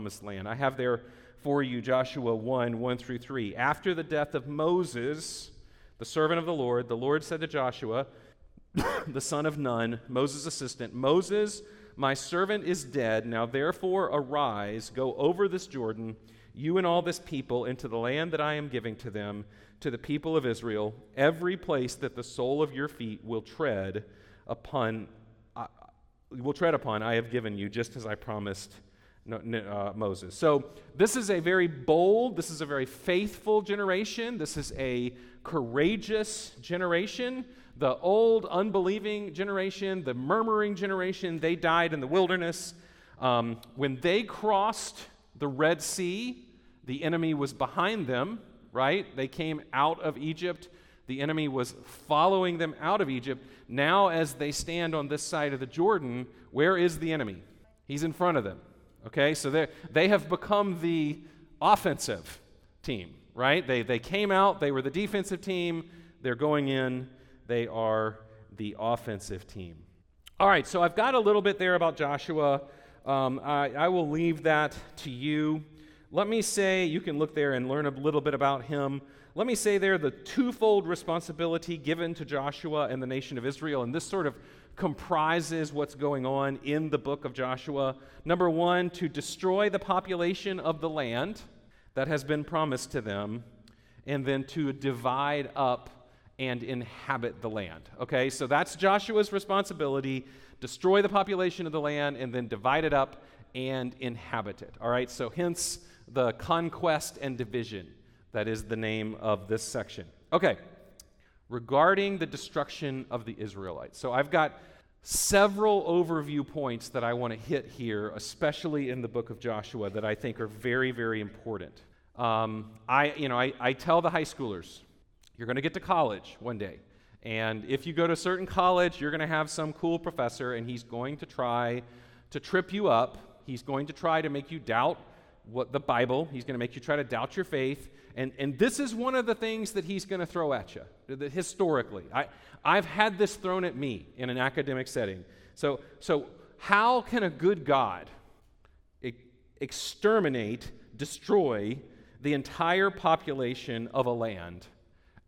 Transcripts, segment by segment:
promised land. I have there for you Joshua 1 1 through 3. After the death of Moses, the servant of the Lord, the Lord said to Joshua, the son of Nun, Moses' assistant, Moses, my servant is dead. Now therefore arise, go over this Jordan, you and all this people, into the land that I am giving to them, to the people of Israel, every place that the sole of your feet will tread upon, uh, will tread upon, I have given you, just as I promised uh, Moses. So this is a very bold, this is a very faithful generation. This is a courageous generation. The old, unbelieving generation, the murmuring generation, they died in the wilderness. Um, when they crossed the Red Sea, the enemy was behind them, right? They came out of Egypt. The enemy was following them out of Egypt. Now, as they stand on this side of the Jordan, where is the enemy? He's in front of them. Okay, so they have become the offensive team, right? They, they came out, they were the defensive team, they're going in, they are the offensive team. All right, so I've got a little bit there about Joshua. Um, I, I will leave that to you. Let me say, you can look there and learn a little bit about him. Let me say there the twofold responsibility given to Joshua and the nation of Israel, and this sort of comprises what's going on in the book of Joshua. Number one, to destroy the population of the land that has been promised to them, and then to divide up and inhabit the land. Okay, so that's Joshua's responsibility destroy the population of the land and then divide it up and inhabit it. All right, so hence the conquest and division. That is the name of this section. Okay, regarding the destruction of the Israelites. So I've got several overview points that I want to hit here, especially in the book of Joshua, that I think are very, very important. Um, I, you know, I, I tell the high schoolers, you're going to get to college one day. And if you go to a certain college, you're going to have some cool professor, and he's going to try to trip you up. He's going to try to make you doubt what the Bible. He's going to make you try to doubt your faith. And, and this is one of the things that he's going to throw at you, historically. I, I've had this thrown at me in an academic setting. So, so how can a good God exterminate, destroy the entire population of a land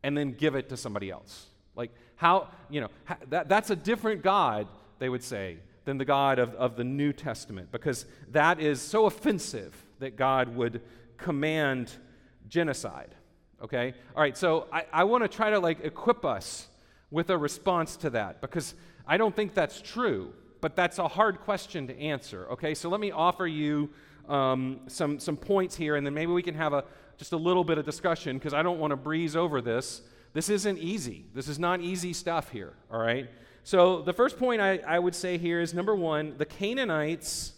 and then give it to somebody else? Like, how, you know, that, that's a different God, they would say, than the God of, of the New Testament, because that is so offensive that God would command genocide. Okay? All right, so I, I want to try to like equip us with a response to that because I don't think that's true, but that's a hard question to answer. Okay, so let me offer you um, some, some points here, and then maybe we can have a, just a little bit of discussion because I don't want to breeze over this. This isn't easy. This is not easy stuff here, all right? So, the first point I, I would say here is number one, the Canaanites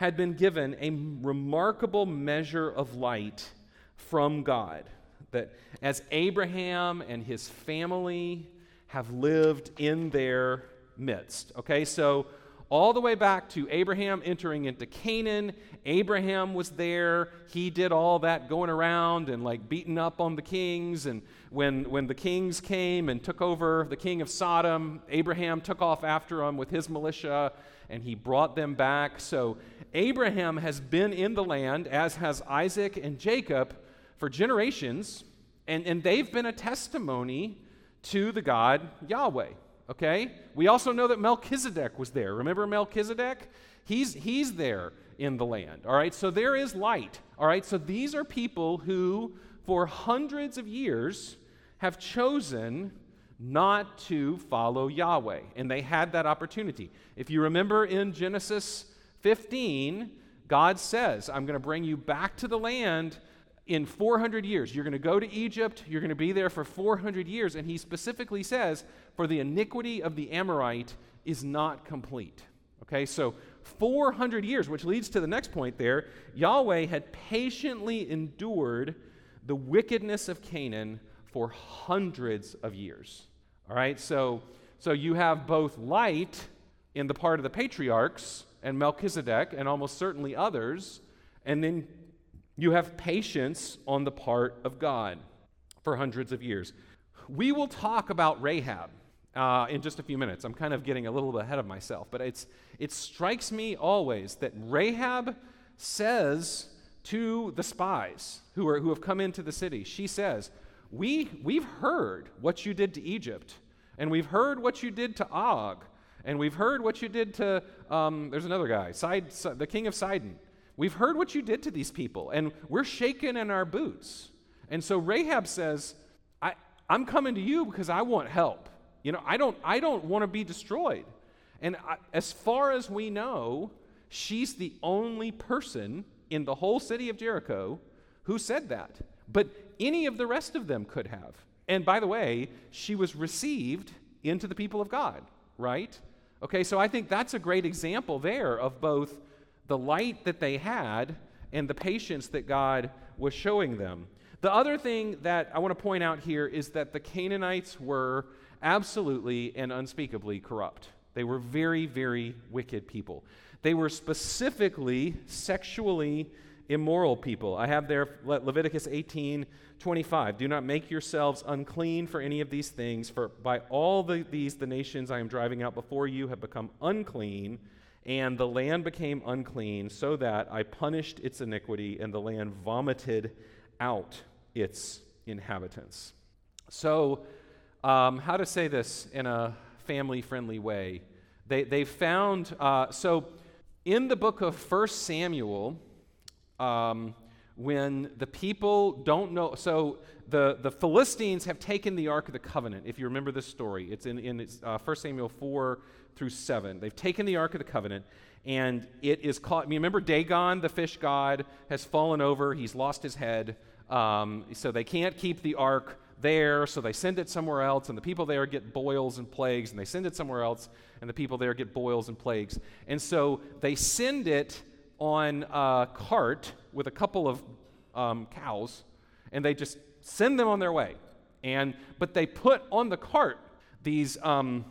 had been given a remarkable measure of light from God. That as Abraham and his family have lived in their midst. Okay, so all the way back to Abraham entering into Canaan. Abraham was there. He did all that going around and like beating up on the kings. And when, when the kings came and took over the king of Sodom, Abraham took off after them with his militia and he brought them back. So Abraham has been in the land, as has Isaac and Jacob, for generations. And, and they've been a testimony to the God Yahweh. Okay? We also know that Melchizedek was there. Remember Melchizedek? He's, he's there in the land. All right? So there is light. All right? So these are people who, for hundreds of years, have chosen not to follow Yahweh. And they had that opportunity. If you remember in Genesis 15, God says, I'm going to bring you back to the land in 400 years. You're going to go to Egypt, you're going to be there for 400 years. And he specifically says, For the iniquity of the Amorite is not complete. Okay, so 400 years, which leads to the next point there. Yahweh had patiently endured the wickedness of Canaan for hundreds of years. All right, so, so you have both light in the part of the patriarchs and Melchizedek and almost certainly others, and then you have patience on the part of God for hundreds of years. We will talk about Rahab uh, in just a few minutes. I'm kind of getting a little ahead of myself, but it's, it strikes me always that Rahab says to the spies who, are, who have come into the city, she says, we, We've heard what you did to Egypt, and we've heard what you did to Og, and we've heard what you did to, um, there's another guy, the king of Sihon. We've heard what you did to these people, and we're shaken in our boots. And so Rahab says, I, I'm coming to you because I want help. You know, I don't, I don't want to be destroyed. And I, as far as we know, she's the only person in the whole city of Jericho who said that. But any of the rest of them could have. And by the way, she was received into the people of God, right? Okay, so I think that's a great example there of both the light that they had and the patience that God was showing them. The other thing that I want to point out here is that the Canaanites were absolutely and unspeakably corrupt. They were very, very wicked people. They were specifically sexually immoral people. I have there Le- Leviticus 18 25. Do not make yourselves unclean for any of these things, for by all the, these the nations I am driving out before you have become unclean, and the land became unclean, so that I punished its iniquity, and the land vomited out its inhabitants. So, um, how to say this in a family friendly way? They, they found, uh, so in the book of First Samuel, um, when the people don't know, so the, the Philistines have taken the Ark of the Covenant, if you remember this story. It's in, in uh, 1 Samuel 4 through 7. They've taken the Ark of the Covenant, and it is caught. Remember Dagon, the fish god, has fallen over, he's lost his head. Um, so they can't keep the ark there, so they send it somewhere else, and the people there get boils and plagues, and they send it somewhere else, and the people there get boils and plagues. And so they send it on a cart with a couple of um, cows, and they just send them on their way. And but they put on the cart these um,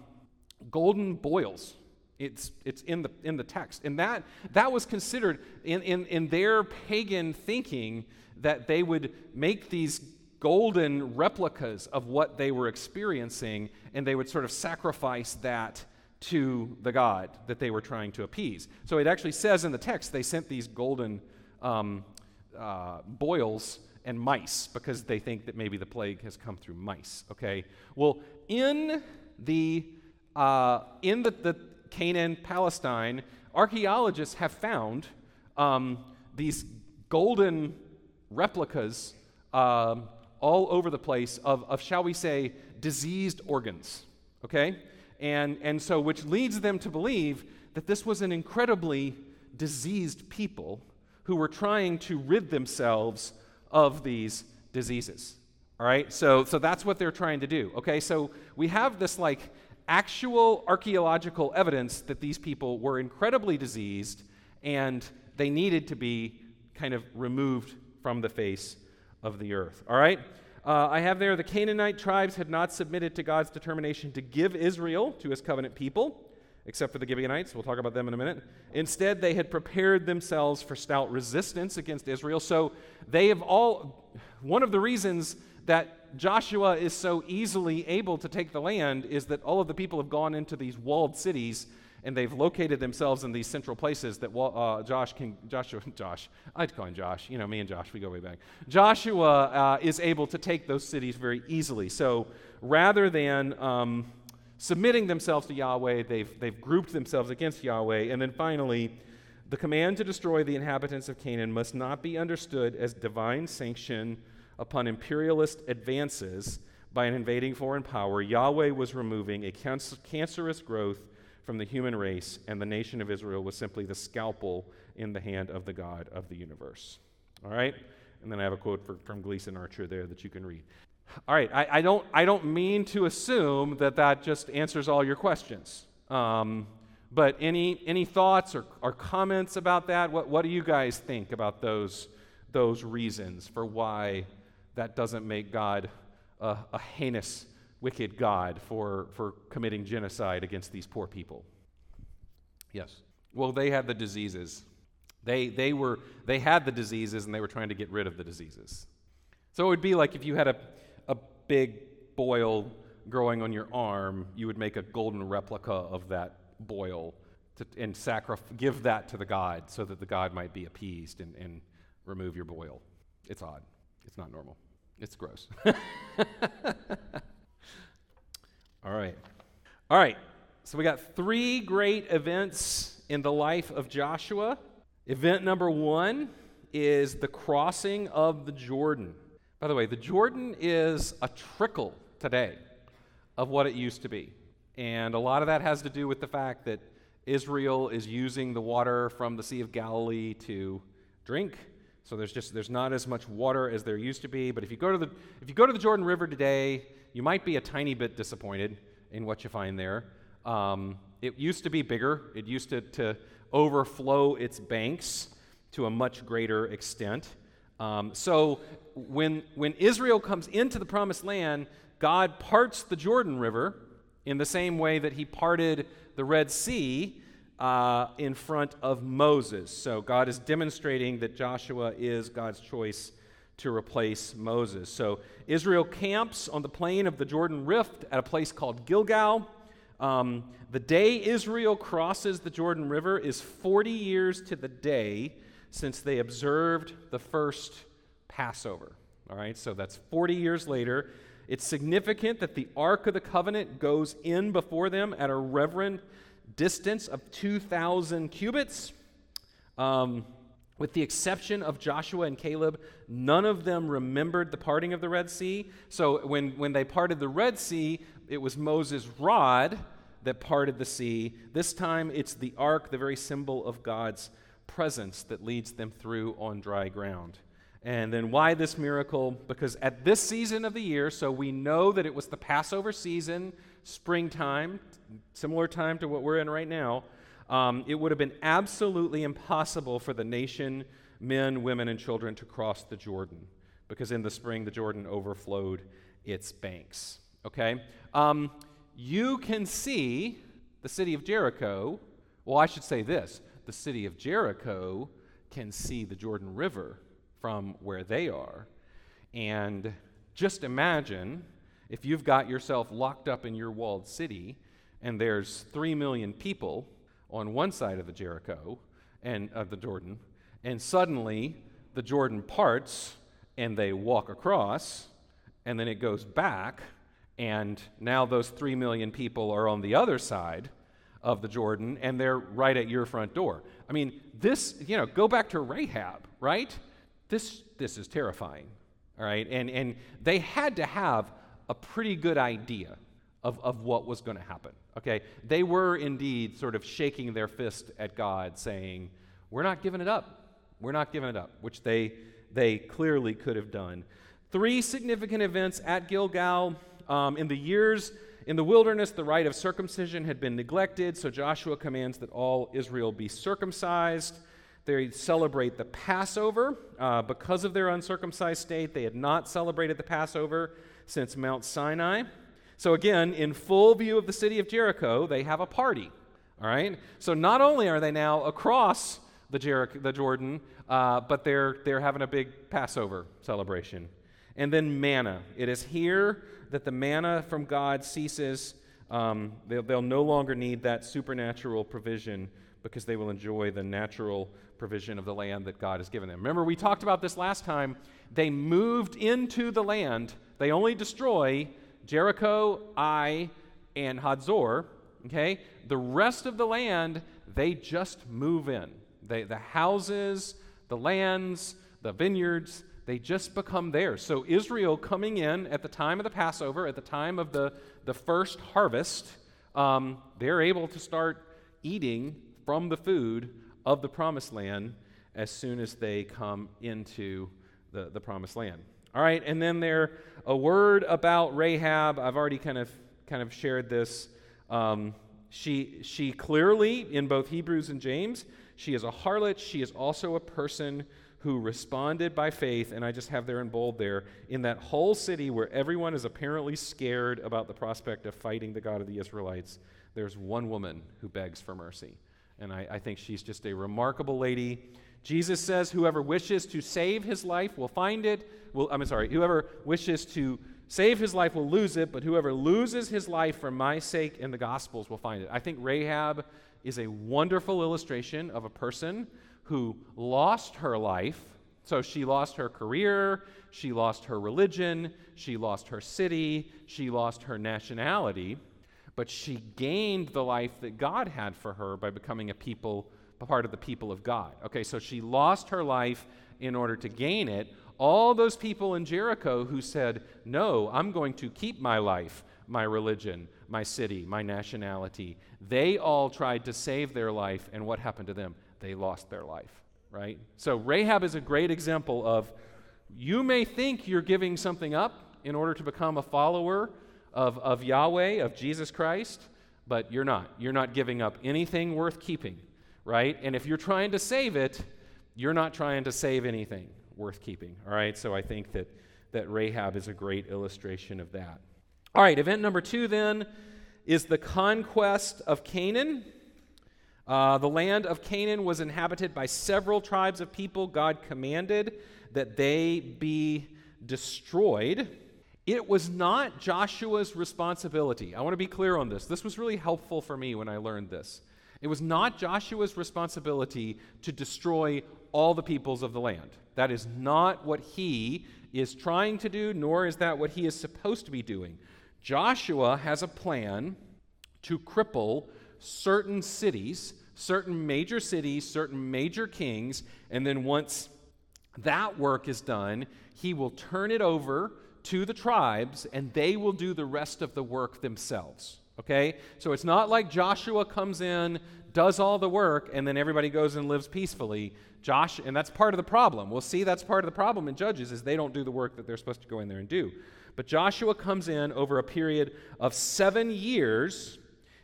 golden boils. It's, it's in, the, in the text. And that, that was considered in, in, in their pagan thinking that they would make these golden replicas of what they were experiencing, and they would sort of sacrifice that to the God that they were trying to appease. So it actually says in the text they sent these golden um, uh, boils and mice because they think that maybe the plague has come through mice. Okay. Well, in the uh, in the, the, Canaan, Palestine, archaeologists have found um, these golden replicas um, all over the place of, of, shall we say, diseased organs. Okay? And, and so, which leads them to believe that this was an incredibly diseased people who were trying to rid themselves of these diseases. All right? So, so that's what they're trying to do. Okay? So we have this like actual archaeological evidence that these people were incredibly diseased and they needed to be kind of removed from the face of the earth. All right? Uh, I have there the Canaanite tribes had not submitted to God's determination to give Israel to his covenant people, except for the Gibeonites. We'll talk about them in a minute. Instead, they had prepared themselves for stout resistance against Israel. So they have all, one of the reasons that Joshua is so easily able to take the land is that all of the people have gone into these walled cities and they've located themselves in these central places that uh, Josh can, Joshua, Josh, I'd call him Josh. You know, me and Josh, we go way back. Joshua uh, is able to take those cities very easily. So rather than um, submitting themselves to Yahweh, they've, they've grouped themselves against Yahweh. And then finally, the command to destroy the inhabitants of Canaan must not be understood as divine sanction upon imperialist advances by an invading foreign power. Yahweh was removing a cancerous growth from the human race, and the nation of Israel was simply the scalpel in the hand of the God of the universe. All right? And then I have a quote for, from Gleason Archer there that you can read. All right, I, I, don't, I don't mean to assume that that just answers all your questions. Um, but any, any thoughts or, or comments about that? What, what do you guys think about those, those reasons for why that doesn't make God a, a heinous wicked God for, for committing genocide against these poor people? Yes. Well, they had the diseases. They, they, were, they had the diseases and they were trying to get rid of the diseases. So it would be like if you had a, a big boil growing on your arm, you would make a golden replica of that boil to, and sacrif- give that to the god so that the god might be appeased and, and remove your boil. It's odd. It's not normal. It's gross. All right. All right. So we got three great events in the life of Joshua. Event number one is the crossing of the Jordan. By the way, the Jordan is a trickle today of what it used to be. And a lot of that has to do with the fact that Israel is using the water from the Sea of Galilee to drink. So there's just there's not as much water as there used to be. But if you go to the if you go to the Jordan River today, you might be a tiny bit disappointed in what you find there. Um, it used to be bigger. It used to, to overflow its banks to a much greater extent. Um, so when, when Israel comes into the promised land, God parts the Jordan River in the same way that he parted the Red Sea uh, in front of Moses. So God is demonstrating that Joshua is God's choice to replace Moses. So Israel camps on the plain of the Jordan Rift at a place called Gilgal. Um, the day Israel crosses the Jordan River is 40 years to the day since they observed the first Passover. All right, so that's 40 years later. It's significant that the Ark of the Covenant goes in before them at a reverent distance of 2,000 cubits. Um, with the exception of Joshua and Caleb, none of them remembered the parting of the Red Sea. So when, when they parted the Red Sea, it was Moses' rod that parted the sea. This time it's the ark, the very symbol of God's presence, that leads them through on dry ground. And then why this miracle? Because at this season of the year, so we know that it was the Passover season, springtime, similar time to what we're in right now um, it would have been absolutely impossible for the nation, men, women, and children to cross the Jordan because in the spring the Jordan overflowed its banks. Okay? Um, you can see the city of Jericho. Well, I should say this the city of Jericho can see the Jordan River from where they are. And just imagine if you've got yourself locked up in your walled city and there's three million people on one side of the Jericho and of the Jordan, and suddenly the Jordan parts and they walk across, and then it goes back, and now those three million people are on the other side of the Jordan, and they're right at your front door. I mean, this, you know, go back to Rahab, right? This, this is terrifying, all right? And, and they had to have a pretty good idea of, of what was going to happen. Okay? They were indeed sort of shaking their fist at God, saying, We're not giving it up. We're not giving it up, which they, they clearly could have done. Three significant events at Gilgal. Um, in the years in the wilderness, the rite of circumcision had been neglected, so Joshua commands that all Israel be circumcised. They celebrate the Passover. Uh, because of their uncircumcised state, they had not celebrated the Passover since Mount Sinai. So, again, in full view of the city of Jericho, they have a party. All right? So, not only are they now across the, Jericho, the Jordan, uh, but they're, they're having a big Passover celebration. And then manna. It is here that the manna from God ceases. Um, they'll, they'll no longer need that supernatural provision because they will enjoy the natural provision of the land that God has given them. Remember, we talked about this last time. They moved into the land, they only destroy Jericho, Ai, and Hazor, okay? The rest of the land, they just move in. They, the houses, the lands, the vineyards, they just become theirs. So Israel coming in at the time of the Passover, at the time of the, the first harvest, um, they're able to start eating from the food of the promised land as soon as they come into the, the promised land. All right, and then there a word about Rahab. I've already kind of kind of shared this. Um, she she clearly in both Hebrews and James, she is a harlot. She is also a person who responded by faith, and I just have there in bold there, in that whole city where everyone is apparently scared about the prospect of fighting the God of the Israelites, there's one woman who begs for mercy. And I, I think she's just a remarkable lady. Jesus says, Whoever wishes to save his life will find it. Will, I'm sorry, whoever wishes to save his life will lose it, but whoever loses his life for my sake and the gospel's will find it. I think Rahab is a wonderful illustration of a person who lost her life. So she lost her career, she lost her religion, she lost her city, she lost her nationality, but she gained the life that God had for her by becoming a people, part of the people of God. Okay, so she lost her life in order to gain it. All those people in Jericho who said, No, I'm going to keep my life, my religion, my city, my nationality, they all tried to save their life, and what happened to them? They lost their life, right? So Rahab is a great example of you may think you're giving something up in order to become a follower of, of Yahweh, of Jesus Christ, but you're not. You're not giving up anything worth keeping, right? And if you're trying to save it, you're not trying to save anything worth keeping, all right? So I think that, that Rahab is a great illustration of that. All right, event number two then is the conquest of Canaan. Uh, the land of Canaan was inhabited by several tribes of people. God commanded that they be destroyed. It was not Joshua's responsibility. I want to be clear on this. This was really helpful for me when I learned this. It was not Joshua's responsibility to destroy all the peoples of the land. That is not what he is trying to do, nor is that what he is supposed to be doing. Joshua has a plan to cripple certain cities, certain major cities, certain major kings, and then once that work is done, he will turn it over to the tribes and they will do the rest of the work themselves. Okay? So it's not like Joshua comes in, does all the work, and then everybody goes and lives peacefully. Josh, and that's part of the problem. We'll see that's part of the problem in Judges is they don't do the work that they're supposed to go in there and do. But Joshua comes in over a period of seven years,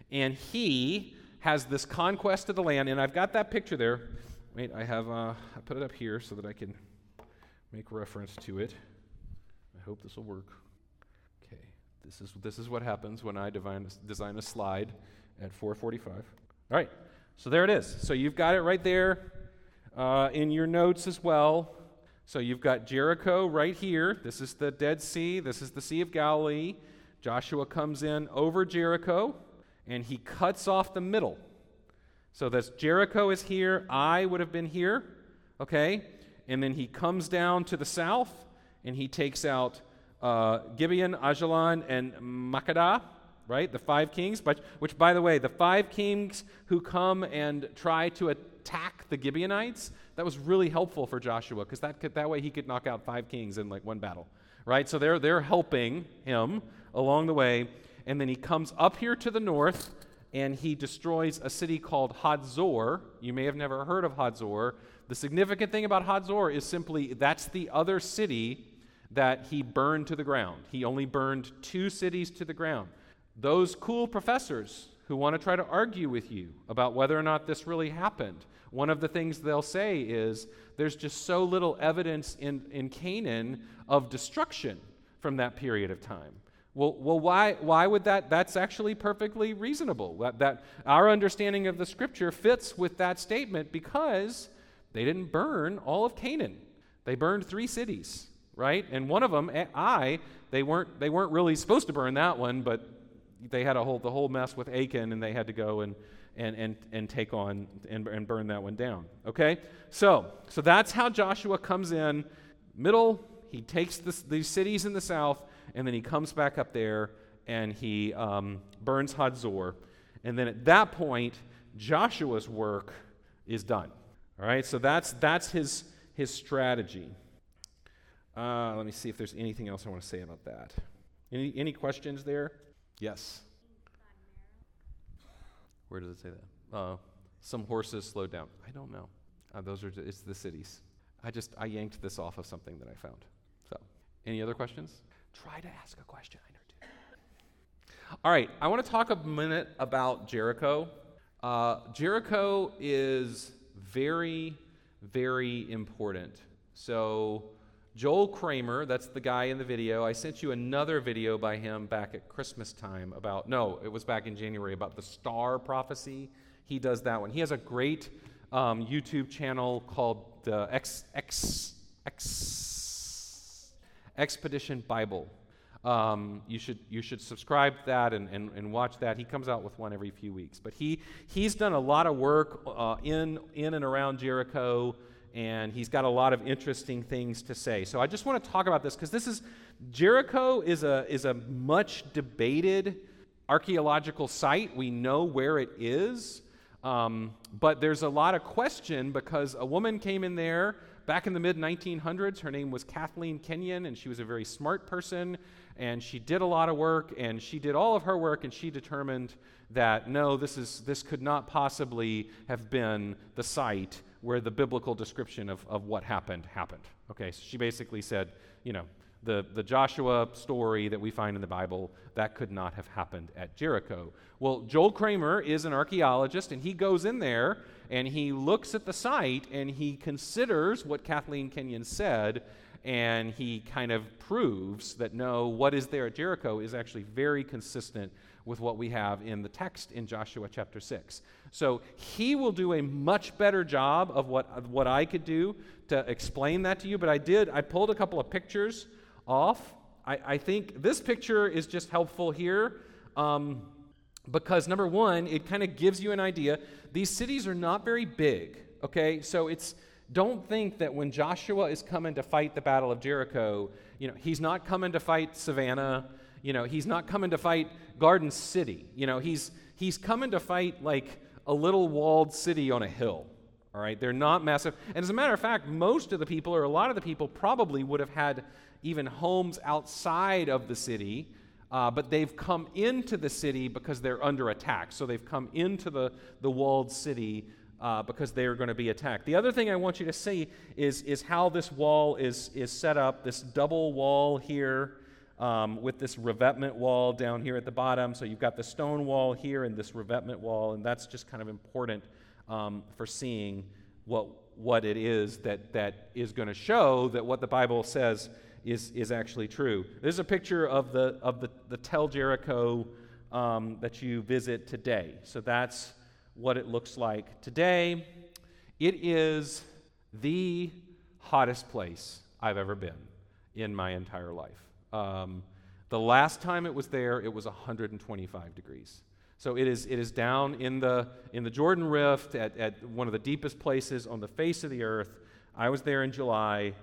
and he has this conquest of the land. And I've got that picture there. Wait, I have uh, I put it up here so that I can make reference to it. I hope this will work. This is this is what happens when I design a, design a slide at 4:45. All right, so there it is. So you've got it right there uh, in your notes as well. So you've got Jericho right here. This is the Dead Sea. This is the Sea of Galilee. Joshua comes in over Jericho and he cuts off the middle. So that's Jericho is here. Ai would have been here. Okay? And then he comes down to the south and he takes out uh, Gibeon, Ajalon, and Makkedah, right? The five kings. But, which, by the way, the five kings who come and try to attack the Gibeonites, that was really helpful for Joshua because that, that way he could knock out five kings in like one battle, right? So they're, they're helping him along the way. And then he comes up here to the north and he destroys a city called Hazor. You may have never heard of Hazor. The significant thing about Hazor is simply that's the other city that he burned to the ground. He only burned two cities to the ground. Those cool professors who want to try to argue with you about whether or not this really happened, one of the things they'll say is there's just so little evidence in, in Canaan of destruction from that period of time. Well, well why, why would that? That's actually perfectly reasonable. That, that our understanding of the scripture fits with that statement because they didn't burn all of Canaan. They burned three cities, right? And one of them, I, they weren't, they weren't really supposed to burn that one, but they had a whole, the whole mess with Achan, and they had to go and, and, and, and take on and, and burn that one down. Okay? So, so that's how Joshua comes in. Middle, he takes this, these cities in the south and then he comes back up there and he um, burns Hazor. And then at that point, Joshua's work is done. All right, so that's, that's his, his strategy. Uh, let me see if there's anything else I want to say about that. Any, any questions there? Yes. Where does it say that? Uh, some horses slowed down. I don't know. Uh, those are it's the cities. I just I yanked this off of something that I found. So, any other questions? Try to ask a question. I know too. All right, I want to talk a minute about Jericho. Uh, Jericho is very, very important. So, Joel Kramer, that's the guy in the video. I sent you another video by him back at Christmas time about, no, it was back in January about the star prophecy. He does that one. He has a great um, YouTube channel called the X, X, X Expedition Bible. Um, you, should, you should subscribe to that and, and, and watch that. He comes out with one every few weeks. But he, he's done a lot of work uh, in, in and around Jericho, and he's got a lot of interesting things to say. So I just want to talk about this because this is Jericho is a, is a much debated archaeological site. We know where it is. Um, but there's a lot of question because a woman came in there back in the mid 1900s. Her name was Kathleen Kenyon, and she was a very smart person. And she did a lot of work, and she did all of her work, and she determined that no, this, is, this could not possibly have been the site where the biblical description of, of what happened happened. Okay, so she basically said, you know, the, the Joshua story that we find in the Bible, that could not have happened at Jericho. Well, Joel Kramer is an archaeologist, and he goes in there and he looks at the site and he considers what Kathleen Kenyon said, and he kind of proves that no, what is there at Jericho is actually very consistent with what we have in the text in Joshua chapter 6. So he will do a much better job of what, of what I could do to explain that to you, but I did, I pulled a couple of pictures off. I, I think this picture is just helpful here um, because, number one, it kind of gives you an idea. These cities are not very big, okay? So it's, don't think that when Joshua is coming to fight the Battle of Jericho, you know, he's not coming to fight Savannah, you know, he's not coming to fight Garden City. You know, he's, he's coming to fight like a little walled city on a hill. All right, they're not massive. And as a matter of fact, most of the people, or a lot of the people, probably would have had even homes outside of the city, uh, but they've come into the city because they're under attack. So they've come into the, the walled city uh, because they are going to be attacked. The other thing I want you to see is, is how this wall is, is set up this double wall here. Um, with this revetment wall down here at the bottom. So you've got the stone wall here and this revetment wall, and that's just kind of important um, for seeing what, what it is that, that is going to show that what the Bible says is, is actually true. There's a picture of the, of the, the Tel Jericho um, that you visit today. So that's what it looks like today. It is the hottest place I've ever been in my entire life. Um, the last time it was there, it was 125 degrees. So it is, it is down in the, in the Jordan Rift at, at one of the deepest places on the face of the earth. I was there in July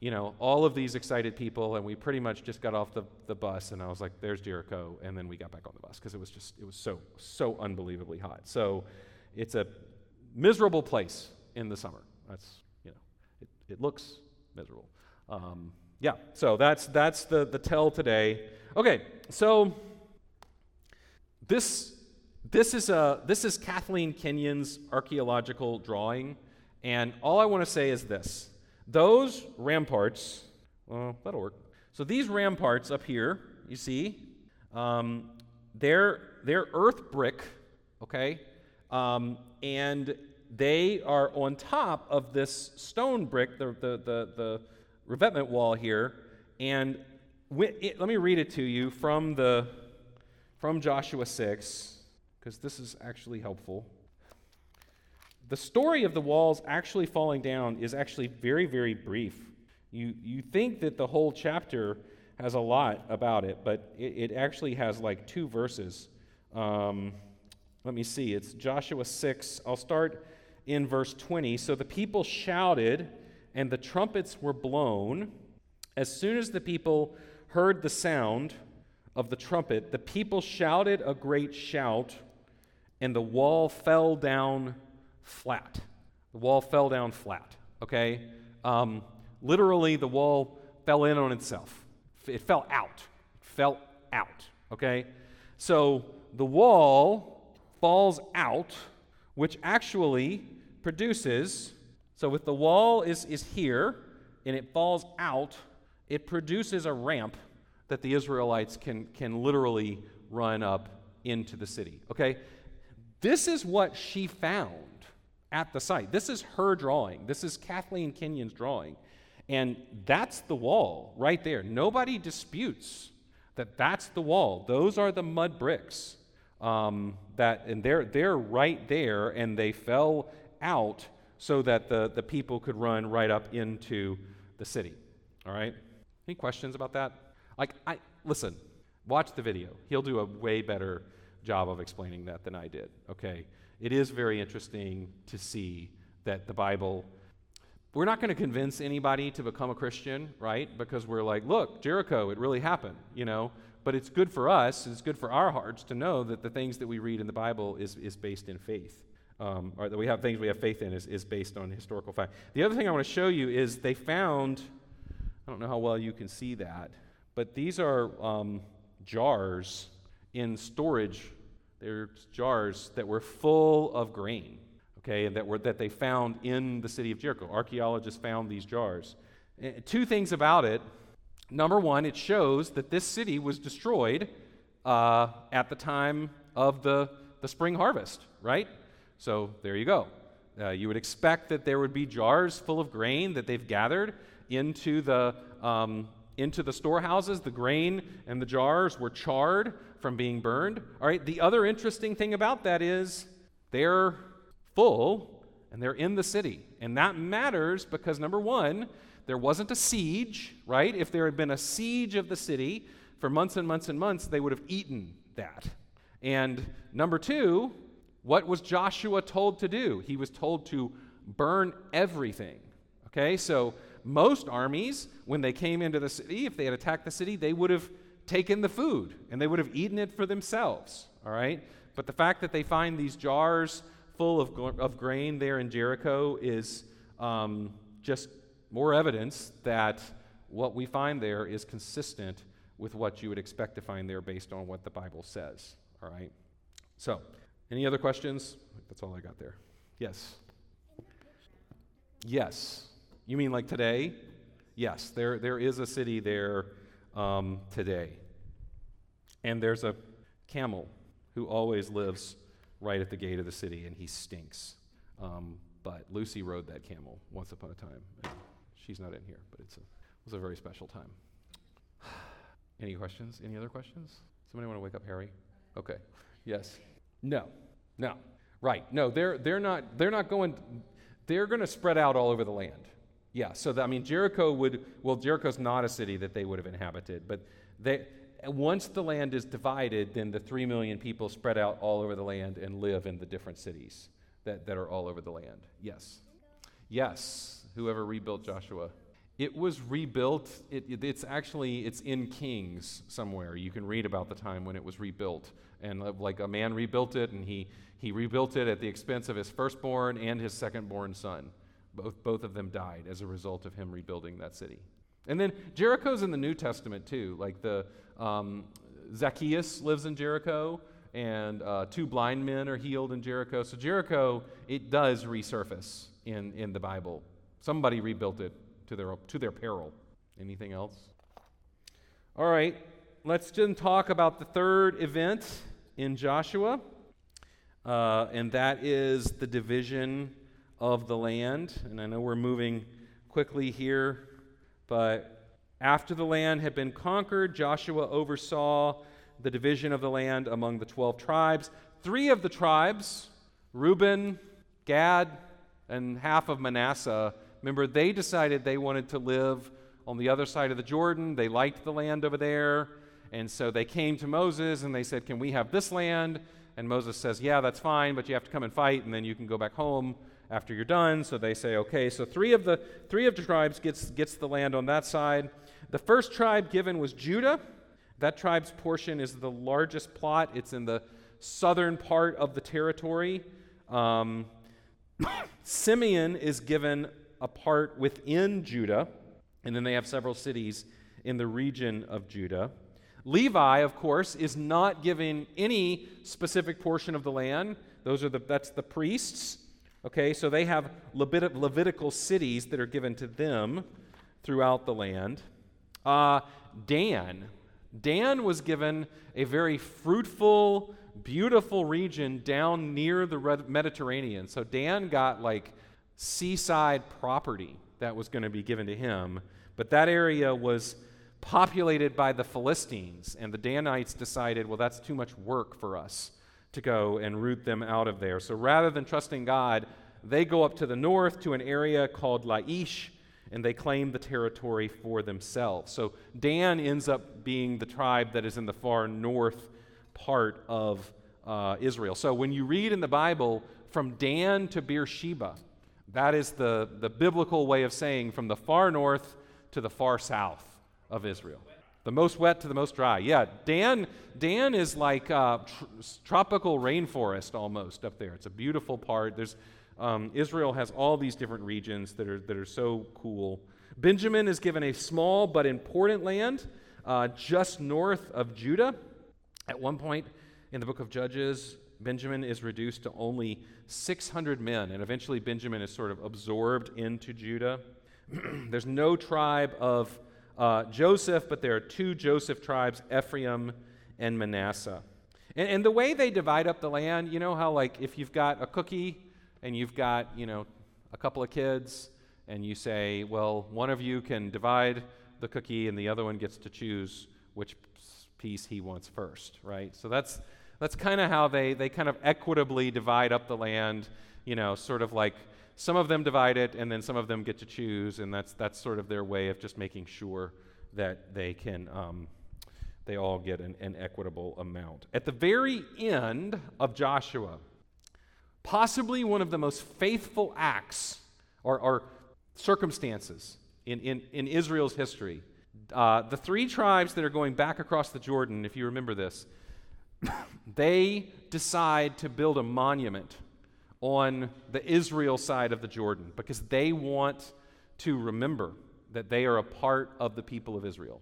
you know, all of these excited people, and we pretty much just got off the, the bus, and I was like, there's Jericho, and then we got back on the bus because it was just, it was so, so unbelievably hot. So it's a miserable place in the summer. That's, you know, it, it looks miserable. Um, yeah, so that's, that's the, the tell today. Okay, so this, this, is a, this is Kathleen Kenyon's archaeological drawing, and all I want to say is this those ramparts, well, that'll work. So these ramparts up here, you see, um, they're, they're earth brick, okay? Um, and they are on top of this stone brick, the, the, the, the revetment wall here. And it, let me read it to you from, the, from Joshua 6, because this is actually helpful the story of the walls actually falling down is actually very, very brief. You, you think that the whole chapter has a lot about it, but it, it actually has like two verses. Um, let me see. It's Joshua 6. I'll start in verse 20. So the people shouted, and the trumpets were blown. As soon as the people heard the sound of the trumpet, the people shouted a great shout, and the wall fell down flat. The wall fell down flat, okay? Um, literally, the wall fell in on itself. It fell out. It fell out, okay? So the wall falls out, which actually produces, so if the wall is, is here and it falls out, it produces a ramp that the Israelites can, can literally run up into the city, okay? This is what she found at the site. This is her drawing. This is Kathleen Kenyon's drawing. And that's the wall right there. Nobody disputes that that's the wall. Those are the mud bricks. Um, that, and they're, they're right there, and they fell out so that the, the people could run right up into the city. All right? Any questions about that? Like, I, listen, watch the video. He'll do a way better job of explaining that than I did, okay? It is very interesting to see that the Bible, we're not going to convince anybody to become a Christian, right? Because we're like, look, Jericho, it really happened, you know? But it's good for us, it's good for our hearts to know that the things that we read in the Bible is, is based in faith. Um, or that we have things we have faith in is, is based on historical fact. The other thing I want to show you is they found, I don't know how well you can see that, but these are um, jars in storage. They're jars that were full of grain, okay, and that, were, that they found in the city of Jericho. Archaeologists found these jars. And eh, two things about it. Number one, it shows that this city was destroyed uh, at the time of the, the spring harvest, right? So there you go. Uh, you would expect that there would be jars full of grain that they've gathered into the, um, into the storehouses. The grain and the jars were charred from being burned. All right, the other interesting thing about that is they're full and they're in the city. And that matters because, number one, there wasn't a siege, right? If there had been a siege of the city for months and months and months, they would have eaten that. And number two, what was Joshua told to do? He was told to burn everything. Okay, so most armies, when they came into the city, if they had attacked the city, they would have taken the food and they would have eaten it for themselves. All right? But the fact that they find these jars full of, of grain there in Jericho is um, just more evidence that what we find there is consistent with what you would expect to find there based on what the Bible says. All right? So, any other questions? That's all I got there. Yes. Yes. You mean like today? Yes, there, there is a city there um, today. And there's a camel who always lives right at the gate of the city, and he stinks. Um, but Lucy rode that camel once upon a time. she's not in here, but it's a, it was a very special time. Any questions? Any other questions? Somebody want to wake up Harry? Okay. Yes. No, no, right. No, they're, they're, not, they're not going, they're going to spread out all over the land. Yeah, so the, I mean, Jericho would, well, Jericho's not a city that they would have inhabited, but they, once the land is divided, then the three million people spread out all over the land and live in the different cities that, that are all over the land. Yes. Yes, whoever rebuilt Joshua. It was rebuilt. It, it, it's actually it's in Kings somewhere. You can read about the time when it was rebuilt, and uh, like a man rebuilt it, and he he rebuilt it at the expense of his firstborn and his secondborn son. Both both of them died as a result of him rebuilding that city. And then Jericho's in the New Testament too. Like the um, Zacchaeus lives in Jericho, and uh, two blind men are healed in Jericho. So Jericho it does resurface in in the Bible. Somebody rebuilt it to their, to their peril. Anything else? All right, let's then talk about the third event in Joshua, uh, and that is the division of the land. And I know we're moving quickly here, but after the land had been conquered, Joshua oversaw the division of the land among the 12 tribes. Three of the tribes, Reuben, Gad, and half of Manasseh, Remember, they decided they wanted to live on the other side of the Jordan. They liked the land over there. And so they came to Moses and they said, Can we have this land? And Moses says, Yeah, that's fine, but you have to come and fight, and then you can go back home after you're done. So they say, Okay. So three of the three of the tribes gets gets the land on that side. The first tribe given was Judah. That tribe's portion is the largest plot. It's in the southern part of the territory. Um, Simeon is given a part within Judah, and then they have several cities in the region of Judah. Levi, of course, is not given any specific portion of the land. Those are the that's the priests. Okay, so they have Levit- Levitical cities that are given to them throughout the land. Uh, Dan, Dan was given a very fruitful, beautiful region down near the Mediterranean. So Dan got like seaside property that was going to be given to him. But that area was populated by the Philistines, and the Danites decided, well, that's too much work for us to go and root them out of there. So rather than trusting God, they go up to the north to an area called Laish, and they claim the territory for themselves. So Dan ends up being the tribe that is in the far north part of uh, Israel. So when you read in the Bible, from Dan to Beersheba, that is the, the biblical way of saying from the far north to the far south of Israel. The most wet to the most dry. Yeah, Dan, Dan is like uh, tr- tropical rainforest almost up there. It's a beautiful part. There's, um, Israel has all these different regions that are, that are so cool. Benjamin is given a small but important land uh, just north of Judah. At one point in the book of Judges, Benjamin is reduced to only 600 men, and eventually Benjamin is sort of absorbed into Judah. There's no tribe of uh, Joseph, but there are two Joseph tribes, Ephraim and Manasseh. And, and the way they divide up the land, you know how, like, if you've got a cookie and you've got, you know, a couple of kids, and you say, well, one of you can divide the cookie and the other one gets to choose which piece he wants first, right? So that's that's kind of how they, they kind of equitably divide up the land, you know, sort of like some of them divide it and then some of them get to choose, and that's, that's sort of their way of just making sure that they can, um, they all get an, an equitable amount. At the very end of Joshua, possibly one of the most faithful acts or, or circumstances in, in, in Israel's history. Uh, the three tribes that are going back across the Jordan, if you remember this, they decide to build a monument on the Israel side of the Jordan because they want to remember that they are a part of the people of Israel.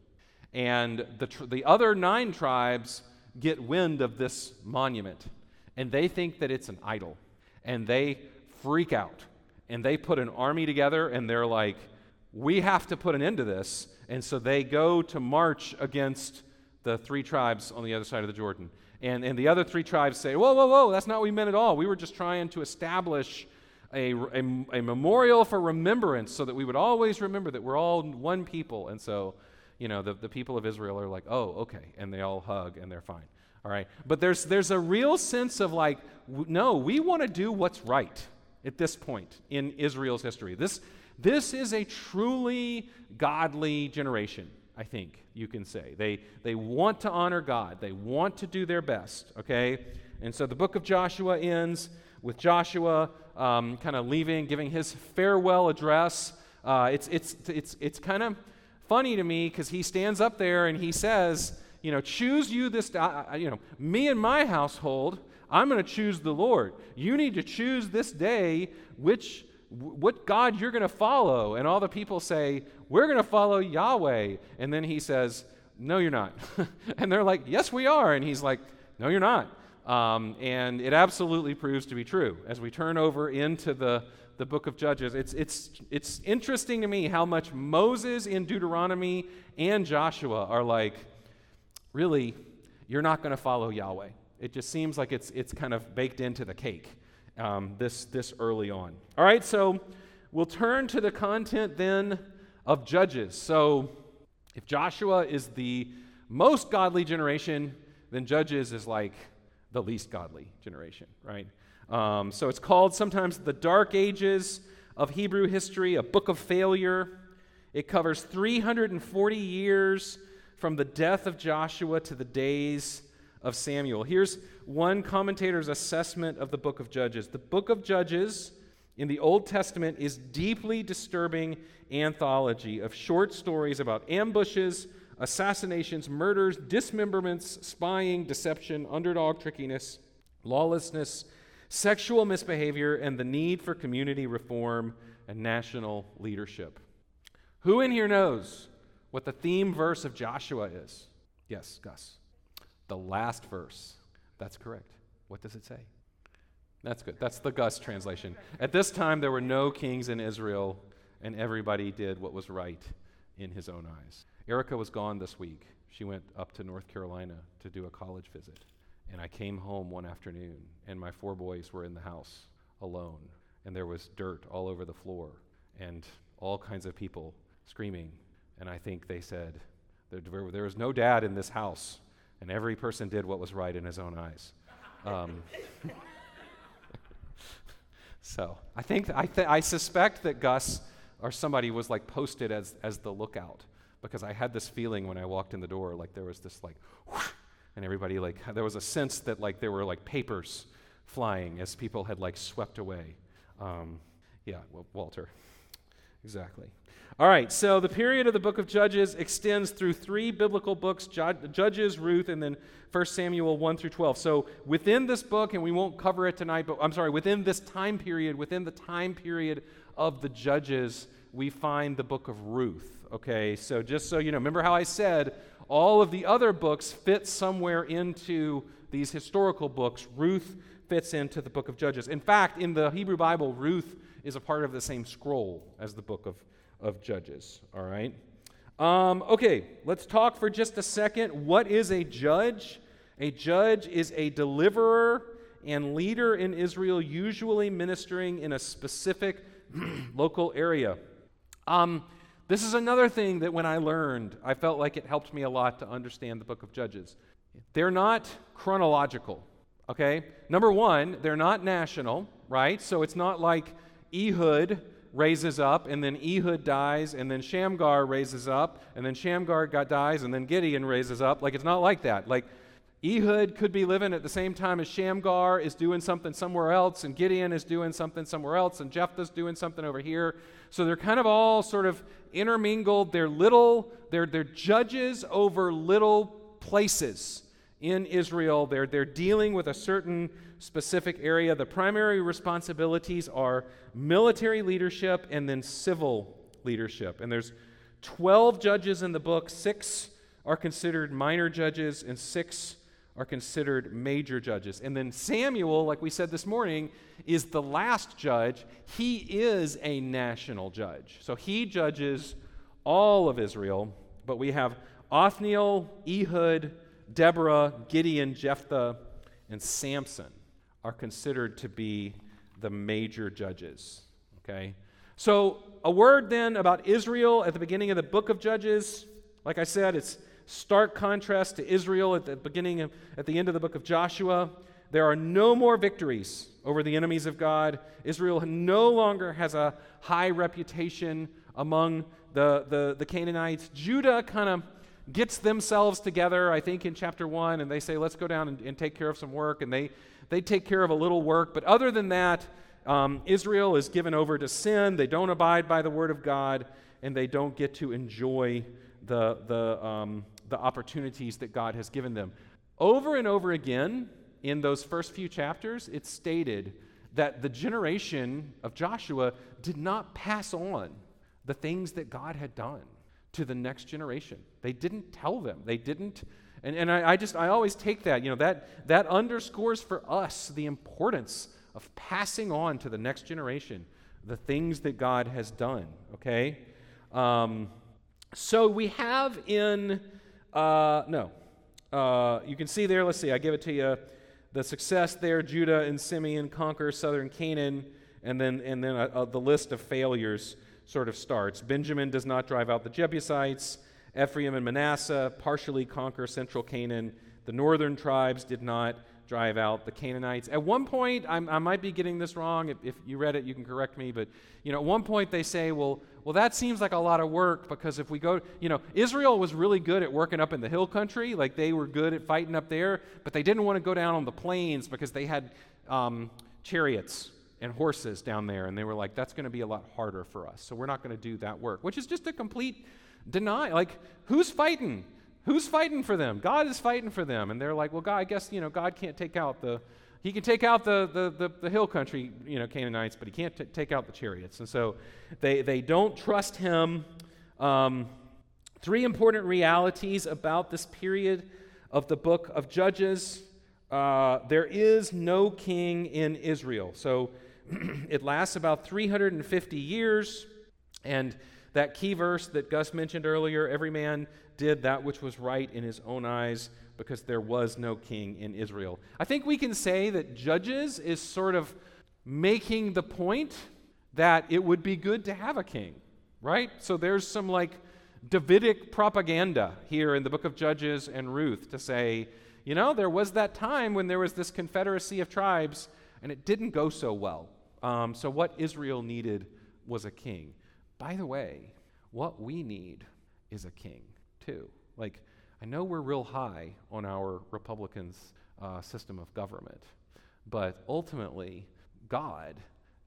And the, tr- the other nine tribes get wind of this monument and they think that it's an idol and they freak out and they put an army together and they're like, we have to put an end to this. And so they go to march against the three tribes on the other side of the Jordan. And, and the other three tribes say, Whoa, whoa, whoa, that's not what we meant at all. We were just trying to establish a, a, a memorial for remembrance so that we would always remember that we're all one people. And so, you know, the, the people of Israel are like, Oh, okay. And they all hug and they're fine. All right. But there's, there's a real sense of like, w- no, we want to do what's right at this point in Israel's history. This, this is a truly godly generation. I think you can say. They, they want to honor God, they want to do their best, okay? And so the book of Joshua ends with Joshua um, kind of leaving, giving his farewell address. Uh, it's, it's, it's, it's kind of funny to me because he stands up there and he says, you know, choose you this, uh, you know, me and my household, I'm going to choose the Lord. You need to choose this day which what God you're going to follow. And all the people say, We're going to follow Yahweh. And then he says, No, you're not. and they're like, Yes, we are. And he's like, No, you're not. Um, and it absolutely proves to be true. As we turn over into the, the book of Judges, it's, it's, it's interesting to me how much Moses in Deuteronomy and Joshua are like, Really, you're not going to follow Yahweh. It just seems like it's, it's kind of baked into the cake um, this, this early on. All right, so we'll turn to the content then of Judges. So if Joshua is the most godly generation, then Judges is like the least godly generation, right? Um, so it's called sometimes the Dark Ages of Hebrew history, a book of failure. It covers 340 years from the death of Joshua to the days of Samuel. Here's one commentator's assessment of the book of Judges. The book of Judges in the Old Testament is deeply disturbing anthology of short stories about ambushes, assassinations, murders, dismemberments, spying, deception, underdog trickiness, lawlessness, sexual misbehavior, and the need for community reform and national leadership. Who in here knows what the theme verse of Joshua is? Yes, Gus. The last verse. That's correct. What does it say? That's good. That's the Gus translation. At this time, there were no kings in Israel, and everybody did what was right in his own eyes. Erica was gone this week. She went up to North Carolina to do a college visit. And I came home one afternoon, and my four boys were in the house alone. And there was dirt all over the floor, and all kinds of people screaming. And I think they said, There, was no dad in this house and every person did what was right in his own eyes. Um, so I think I, th- I suspect that Gus or somebody was like posted as, as the lookout because I had this feeling when I walked in the door, like there was this like, whoosh, and everybody like, there was a sense that like there were like papers flying as people had like swept away. Um, yeah, well, Walter. Exactly. All right, so the period of the book of Judges extends through three biblical books Judges, Ruth, and then 1 Samuel 1 through 12. So within this book, and we won't cover it tonight, but I'm sorry, within this time period, within the time period of the Judges, we find the book of Ruth. Okay, so just so you know, remember how I said all of the other books fit somewhere into these historical books. Ruth fits into the book of Judges. In fact, in the Hebrew Bible, Ruth is a part of the same scroll as the book of of Judges. All right? Um, okay, let's talk for just a second. What is a judge? A judge is a deliverer and leader in Israel, usually ministering in a specific local area. Um, this is another thing that when I learned, I felt like it helped me a lot to understand the book of Judges. They're not chronological, okay? Number one, they're not national, right? So it's not like Ehud raises up, and then Ehud dies, and then Shamgar raises up, and then Shamgar got, dies, and then Gideon raises up. Like, it's not like that. Like, Ehud could be living at the same time as Shamgar is doing something somewhere else, and Gideon is doing something somewhere else, and Jephthah's doing something over here. So they're kind of all sort of intermingled. They're little, they're, they're judges over little places in Israel. They're, they're dealing with a certain specific area. The primary responsibilities are military leadership and then civil leadership. And there's 12 judges in the book, six are considered minor judges, and six are considered major judges. And then Samuel, like we said this morning, is the last judge. He is a national judge. So he judges all of Israel, but we have Othniel, Ehud, Deborah, Gideon, Jephthah, and Samson are considered to be the major judges. Okay? So, a word then about Israel at the beginning of the book of Judges. Like I said, it's stark contrast to Israel at the beginning of, at the end of the book of Joshua. There are no more victories over the enemies of God. Israel no longer has a high reputation among the, the, the Canaanites. Judah kind of gets themselves together, I think, in chapter 1, and they say, let's go down and, and take care of some work. And they, they take care of a little work. But other than that, um, Israel is given over to sin. They don't abide by the word of God, and they don't get to enjoy the, the, um, the opportunities that God has given them. Over and over again, in those first few chapters, it's stated that the generation of Joshua did not pass on the things that God had done to the next generation. They didn't tell them. They didn't and, and I, I just, I always take that, you know, that, that underscores for us the importance of passing on to the next generation the things that God has done, okay? Um, so we have in, uh, no, uh, you can see there, let's see, I give it to you. The success there, Judah and Simeon conquer southern Canaan, and then, and then uh, uh the list of failures sort of starts. Benjamin does not drive out the Jebusites. Ephraim and Manasseh partially conquer central Canaan. The northern tribes did not drive out the Canaanites. At one point, I'm, i might be getting this wrong. If, if, you read it, you can correct me. But you know, at one point they say, well, well, that seems like a lot of work because if we go, you know, Israel was really good at working up in the hill country, like they were good at fighting up there, but they didn't want to go down on the plains because they had um, chariots and horses down there, and they were like, that's going to be a lot harder for us, so we're not going to do that work, which is just a complete deny. Like, who's fighting? Who's fighting for them? God is fighting for them. And they're like, well, God, I guess, you know, God can't take out the, he can take out the, the, the, the hill country, you know, Canaanites, but he can't t- take out the chariots. And so they, they don't trust him. Um, three important realities about this period of the book of Judges. Uh, there is no king in Israel. So it lasts about 350 years. And that key verse that Gus mentioned earlier every man did that which was right in his own eyes because there was no king in Israel. I think we can say that Judges is sort of making the point that it would be good to have a king, right? So there's some like Davidic propaganda here in the book of Judges and Ruth to say, you know, there was that time when there was this confederacy of tribes and it didn't go so well. Um, so what Israel needed was a king. by the way, what we need is a king, too. Like, I know we're real high on our Republicans' uh, system of government, but ultimately, God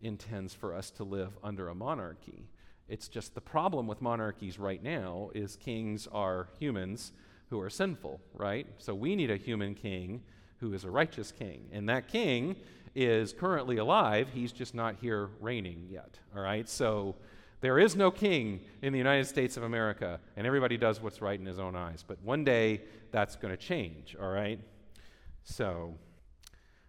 intends for us to live under a monarchy. It's just the problem with monarchies right now is kings are humans who are sinful, right? So we need a human king who is a righteous king. And that king is currently alive, he's just not here reigning yet, all right? So there is no king in the United States of America, and everybody does what's right in his own eyes. But one day that's going to change, all right? So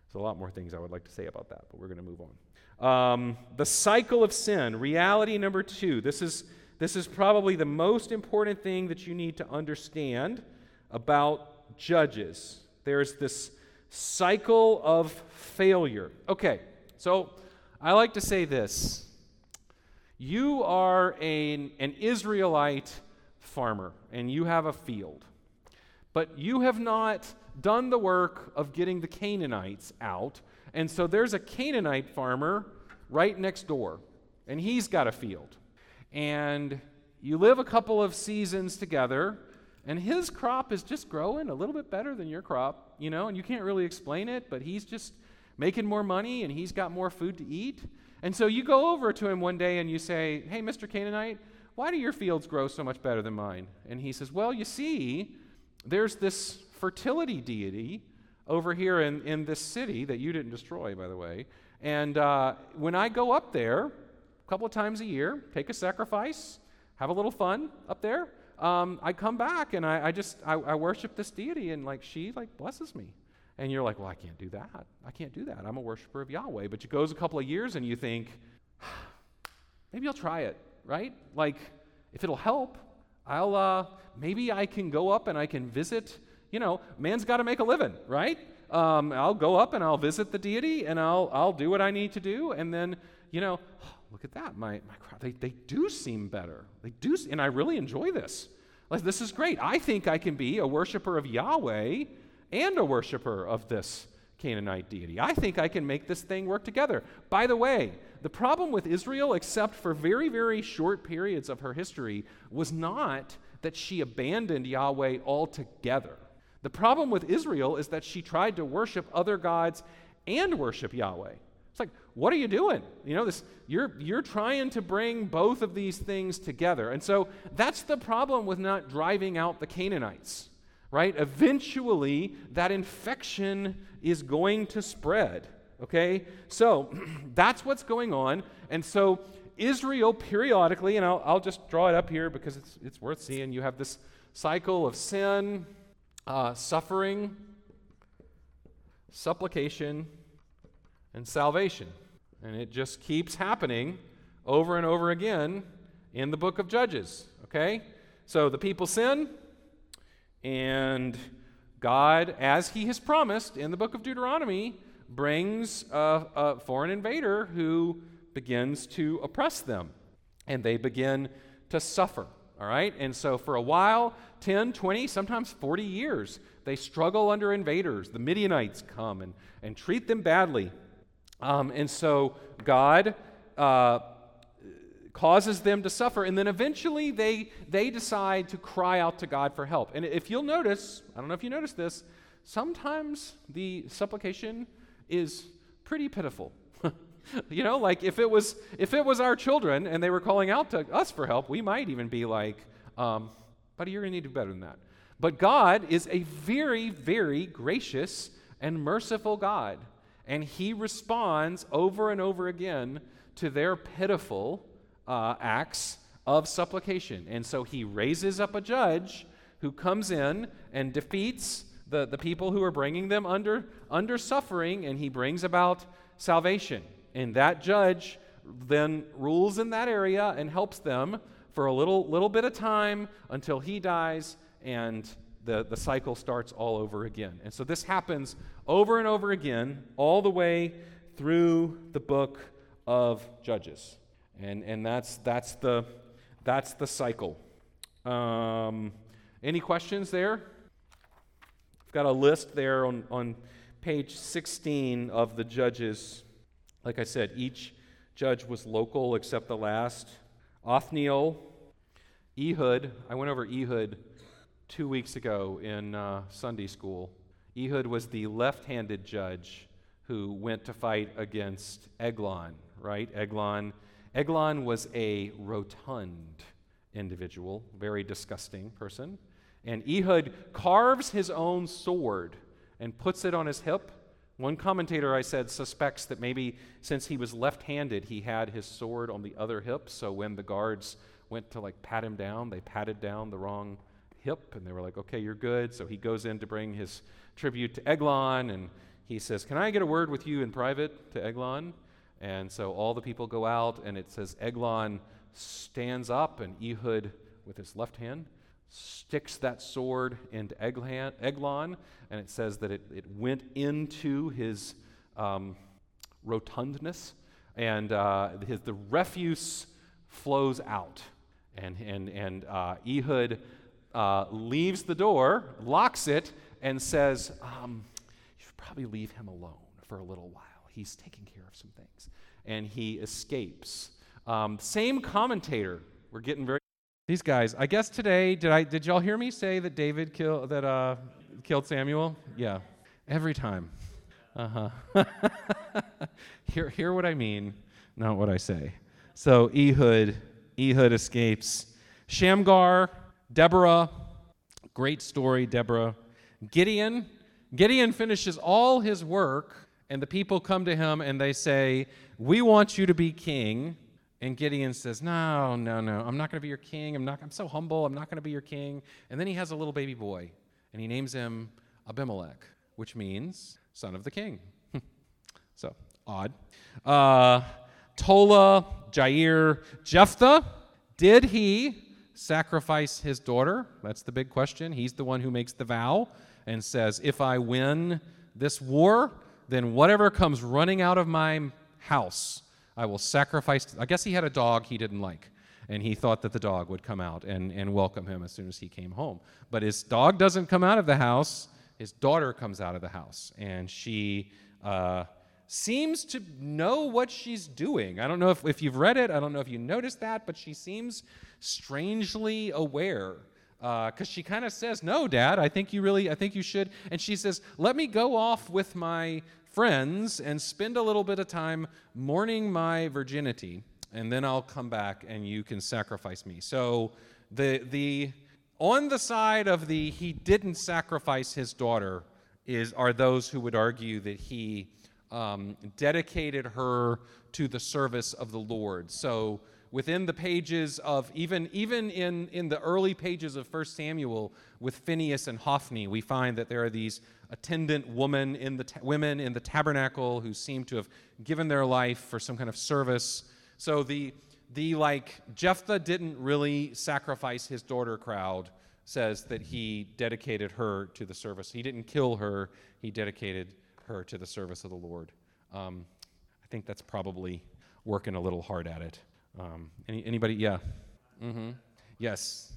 there's a lot more things I would like to say about that, but we're going to move on. Um, the cycle of sin, reality number two. This is, this is probably the most important thing that you need to understand about judges. There's this cycle of failure. Okay, so I like to say this you are an, an Israelite farmer and you have a field, but you have not done the work of getting the Canaanites out. And so there's a Canaanite farmer right next door, and he's got a field. And you live a couple of seasons together, and his crop is just growing a little bit better than your crop, you know, and you can't really explain it, but he's just making more money and he's got more food to eat. And so you go over to him one day and you say, Hey, Mr. Canaanite, why do your fields grow so much better than mine? And he says, Well, you see, there's this fertility deity over here in, in this city that you didn't destroy, by the way. And uh, when I go up there a couple of times a year, take a sacrifice, have a little fun up there, um, I come back and I, I just I, I worship this deity and like she like blesses me. And you're like, well, I can't do that. I can't do that. I'm a worshiper of Yahweh. But it goes a couple of years and you think, maybe I'll try it, right? Like, if it'll help, I'll, uh, maybe I can go up and I can visit. You know, man's got to make a living, right? Um, I'll go up and I'll visit the deity and I'll, I'll do what I need to do. And then, you know, look at that. My, my crowd, they, they do seem better. They do, and I really enjoy this. Like, this is great. I think I can be a worshiper of Yahweh and a worshiper of this Canaanite deity. I think I can make this thing work together. By the way, the problem with Israel, except for very, very short periods of her history, was not that she abandoned Yahweh altogether. The problem with Israel is that she tried to worship other gods and worship Yahweh. It's like, what are you doing? You know, this you're you're trying to bring both of these things together. And so that's the problem with not driving out the Canaanites right? Eventually, that infection is going to spread, okay? So that's what's going on. And so Israel periodically, and I'll, I'll just draw it up here because it's, it's worth seeing, you have this cycle of sin, uh, suffering, supplication, and salvation. And it just keeps happening over and over again in the book of Judges, okay? So the people sin, and God, as He has promised in the book of Deuteronomy, brings a, a, foreign invader who begins to oppress them. And they begin to suffer. All right? And so for a while, 10, 20, sometimes 40 years, they struggle under invaders. The Midianites come and, and treat them badly. Um, and so God. Uh, causes them to suffer, and then eventually they, they decide to cry out to God for help. And if you'll notice, I don't know if you noticed this, sometimes the supplication is pretty pitiful. you know, like if it was if it was our children and they were calling out to us for help, we might even be like, um, buddy, you're gonna need to do better than that. But God is a very, very gracious and merciful God. And he responds over and over again to their pitiful uh, acts of supplication. And so he raises up a judge who comes in and defeats the, the people who are bringing them under, under suffering, and he brings about salvation. And that judge then rules in that area and helps them for a little, little bit of time until he dies and the, the cycle starts all over again. And so this happens over and over again, all the way through the book of Judges. And, and that's, that's, the, that's the cycle. Um, any questions there? I've got a list there on, on page 16 of the judges. Like I said, each judge was local except the last. Othniel, Ehud. I went over Ehud two weeks ago in uh, Sunday school. Ehud was the left handed judge who went to fight against Eglon, right? Eglon. Eglon was a rotund individual, very disgusting person. And Ehud carves his own sword and puts it on his hip. One commentator I said suspects that maybe since he was left handed, he had his sword on the other hip. So when the guards went to like pat him down, they patted down the wrong hip and they were like, okay, you're good. So he goes in to bring his tribute to Eglon and he says, Can I get a word with you in private to Eglon? And so all the people go out and it says Eglon stands up and Ehud with his left hand sticks that sword into Eglon, and it says that it, it went into his um, rotundness, and uh, his, the refuse flows out. And, and, and uh, Ehud uh, leaves the door, locks it, and says, um, You should probably leave him alone for a little while. He's taking care of some things. And he escapes. Um, same commentator. We're getting very these guys. I guess today, did I did y'all hear me say that David killed that uh, killed Samuel? Yeah, every time. Uh huh. hear hear what I mean, not what I say. So Ehud Ehud escapes. Shamgar, Deborah, great story, Deborah. Gideon, Gideon finishes all his work, and the people come to him and they say, "We want you to be king." And Gideon says, No, no, no, I'm not going to be your king. I'm, not, I'm so humble. I'm not going to be your king. And then he has a little baby boy, and he names him Abimelech, which means son of the king. so, odd. Uh, Tola, Jair, Jephthah, did he sacrifice his daughter? That's the big question. He's the one who makes the vow and says, If I win this war, then whatever comes running out of my house, I will sacrifice. I guess he had a dog he didn't like, and he thought that the dog would come out and, and welcome him as soon as he came home. But his dog doesn't come out of the house, his daughter comes out of the house, and she. Uh, seems to know what she's doing. I don't know if, if you've read it, I don't know if you noticed that, but she seems strangely aware because uh, she kind of says, "No, Dad, I think you really, I think you should." And she says, "Let me go off with my friends and spend a little bit of time mourning my virginity, and then I'll come back and you can sacrifice me. So the the on the side of the he didn't sacrifice his daughter is are those who would argue that he um, dedicated her to the service of the Lord. So within the pages of even even in in the early pages of 1 Samuel with Phineas and Hophni, we find that there are these attendant women in the ta- women in the tabernacle who seem to have given their life for some kind of service. So the the like Jephthah didn't really sacrifice his daughter crowd says that he dedicated her to the service. He didn't kill her. He dedicated her to the service of the Lord. Um, I think that's probably working a little hard at it. Um, any, anybody? Yeah. Mm-hmm. Yes.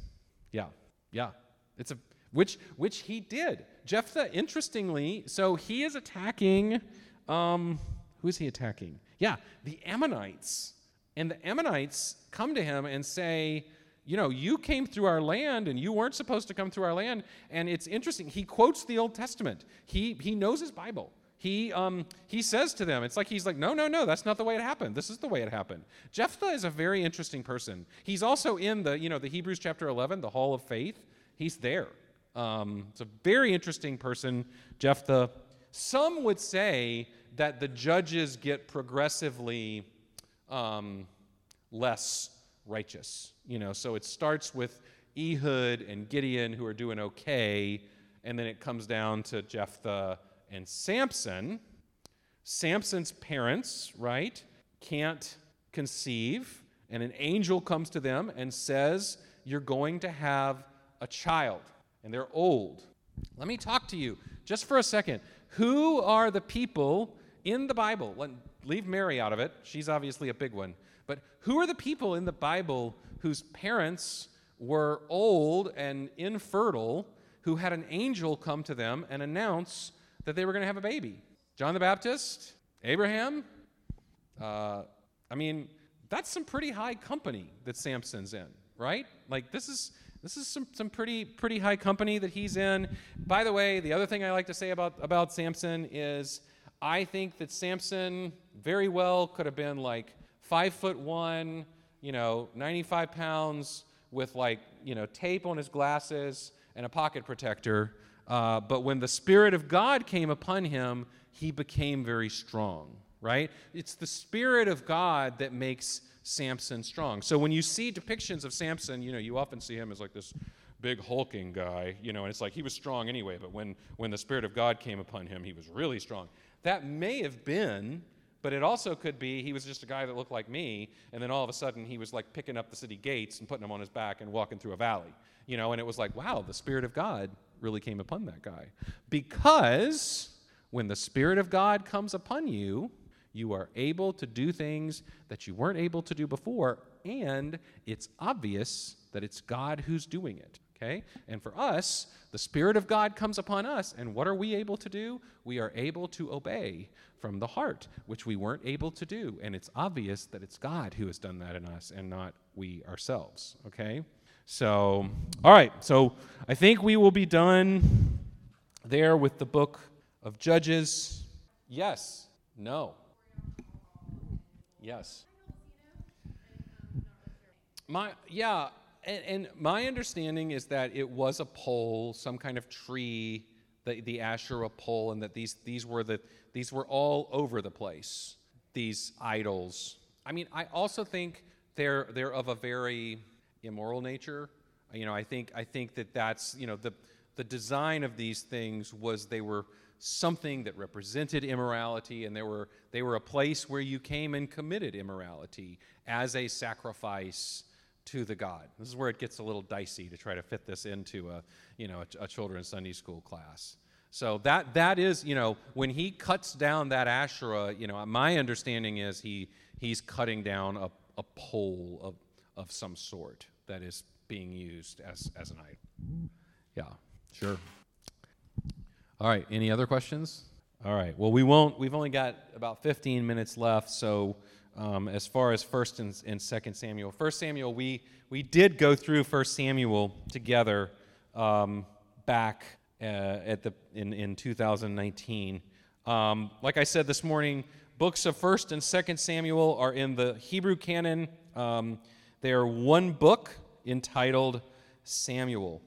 Yeah. Yeah. It's a which which he did. Jephthah, interestingly, so he is attacking. Um, who is he attacking? Yeah, the Ammonites. And the Ammonites come to him and say, you know, you came through our land and you weren't supposed to come through our land. And it's interesting. He quotes the Old Testament. He he knows his Bible. He um he says to them, it's like he's like, no, no, no, that's not the way it happened. This is the way it happened. Jephthah is a very interesting person. He's also in the you know the Hebrews chapter 11, the Hall of Faith. He's there. Um, it's a very interesting person, Jephthah. Some would say that the judges get progressively um, less righteous. You know, so it starts with Ehud and Gideon who are doing okay, and then it comes down to Jephthah and Samson. Samson's parents, right, can't conceive, and an angel comes to them and says, You're going to have a child and they're old. Let me talk to you just for a second. Who are the people in the Bible? Let, leave Mary out of it. She's obviously a big one. But who are the people in the Bible whose parents were old and infertile who had an angel come to them and announce that they were going to have a baby? John the Baptist? Abraham? Uh, I mean, that's some pretty high company that Samson's in, right? Like this is this is some, some pretty pretty high company that he's in. By the way, the other thing I like to say about about Samson is I think that Samson very well could have been like five foot one, you know, 95 pounds with like you know tape on his glasses and a pocket protector. Uh, but when the Spirit of God came upon him, he became very strong, right? It's the Spirit of God that makes Samson strong. So when you see depictions of Samson, you know, you often see him as like this big hulking guy, you know, and it's like he was strong anyway, but when, when the Spirit of God came upon him, he was really strong. That may have been, but it also could be he was just a guy that looked like me, and then all of a sudden he was like picking up the city gates and putting them on his back and walking through a valley, you know, and it was like, wow, the Spirit of God really came upon that guy. Because when the Spirit of God comes upon you, you are able to do things that you weren't able to do before, and it's obvious that it's God who's doing it. Okay? And for us, the Spirit of God comes upon us, and what are we able to do? We are able to obey from the heart, which we weren't able to do. And it's obvious that it's God who has done that in us and not we ourselves. Okay? So, all right. So I think we will be done there with the book of Judges. Yes. No. Yes. My yeah, and, and, my understanding is that it was a pole, some kind of tree, the, the Asherah pole, and that these these were the these were all over the place. These idols. I mean, I also think they're they're of a very immoral nature. You know, I think I think that that's you know the the design of these things was they were something that represented immorality, and they were, they were a place where you came and committed immorality as a sacrifice to the God. This is where it gets a little dicey to try to fit this into a, you know, a, a children's Sunday school class. So that, that is, you know, when he cuts down that Asherah, you know, my understanding is he, he's cutting down a, a pole of, of some sort that is being used as, as an idol. Yeah, sure. All right, any other questions? All right, well, we won't, we've only got about 15 minutes left, so um, as far as 1st and, and 2nd Samuel. 1st Samuel, we, we did go through 1st Samuel together um, back uh, at the, in, in 2019. Um, like I said this morning, books of 1st and 2nd Samuel are in the Hebrew canon. Um, they are one book entitled Samuel.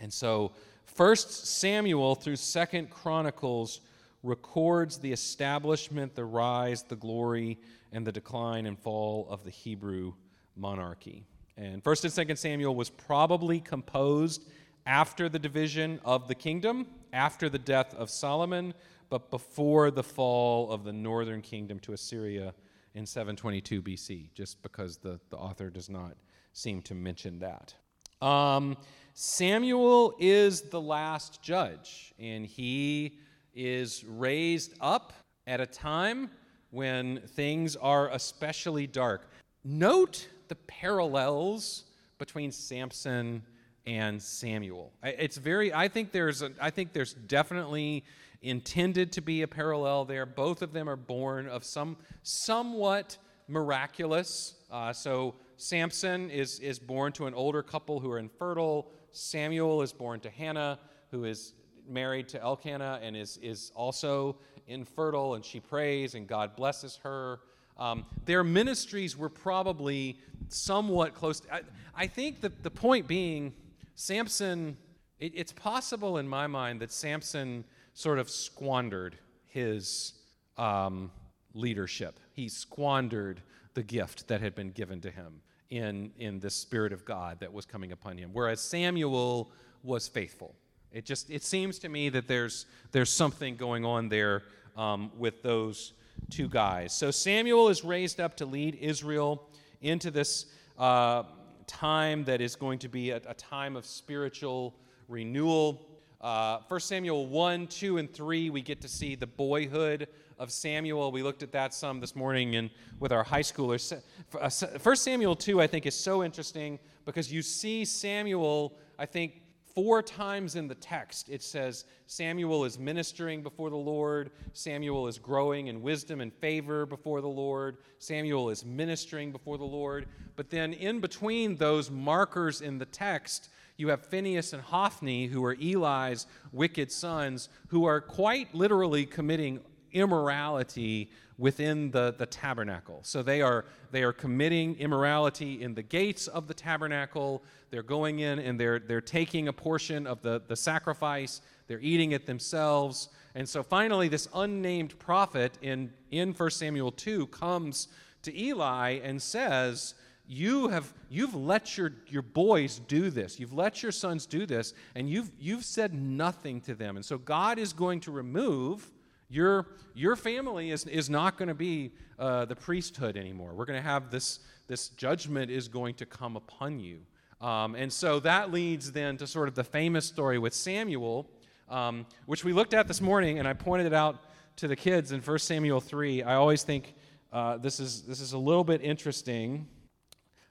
And so First Samuel through Second Chronicles records the establishment, the rise, the glory, and the decline and fall of the Hebrew monarchy. And First and Second Samuel was probably composed after the division of the kingdom, after the death of Solomon, but before the fall of the northern kingdom to Assyria in 722 BC, just because the, the author does not seem to mention that. Um, Samuel is the last judge, and he is raised up at a time when things are especially dark. Note the parallels between Samson and Samuel. It's very I think there's a, I think there's definitely intended to be a parallel there. Both of them are born of some somewhat miraculous. Uh, so Samson is is born to an older couple who are infertile. Samuel is born to Hannah, who is married to Elkanah and is, is also infertile, and she prays, and God blesses her. Um, their ministries were probably somewhat close. To, I, I, think that the point being, Samson, it, it's possible in my mind that Samson sort of squandered his um, leadership. He squandered the gift that had been given to him in, in the Spirit of God that was coming upon him, whereas Samuel was faithful. It just it seems to me that there's there's something going on there um, with those two guys. So Samuel is raised up to lead Israel into this uh, time that is going to be a, a time of spiritual renewal. Uh, 1 Samuel 1, 2, and 3, we get to see the boyhood of Samuel. We looked at that some this morning and with our high schoolers. 1 uh, Samuel 2, I think, is so interesting because you see Samuel, I think, four times in the text it says Samuel is ministering before the Lord, Samuel is growing in wisdom and favor before the Lord, Samuel is ministering before the Lord. But then in between those markers in the text, you have Phineas and Hophni, who are Eli's wicked sons, who are quite literally committing immorality within the, the tabernacle. So they are, they are committing immorality in the gates of the tabernacle. They're going in and they're, they're taking a portion of the, the sacrifice, they're eating it themselves. And so finally, this unnamed prophet in, in 1 Samuel 2 comes to Eli and says, you have you've let your, your boys do this you've let your sons do this and you've you've said nothing to them and so god is going to remove your, your family is, is not going to be uh, the priesthood anymore. We're going to have this, this judgment is going to come upon you. Um, and so that leads then to sort of the famous story with Samuel, um, which we looked at this morning, and I pointed it out to the kids in 1 Samuel 3. I always think uh, this, is, this is a little bit interesting.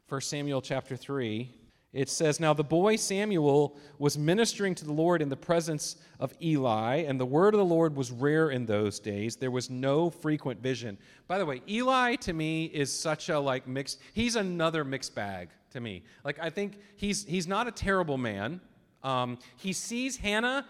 1 Samuel chapter 3 it says, Now the boy Samuel was ministering to the Lord in the presence of Eli, and the word of the Lord was rare in those days. There was no frequent vision. By the way, Eli to me is such a like mixed, he's another mixed bag to me. Like, I think he's, he's not a terrible man. Um, he sees Hannah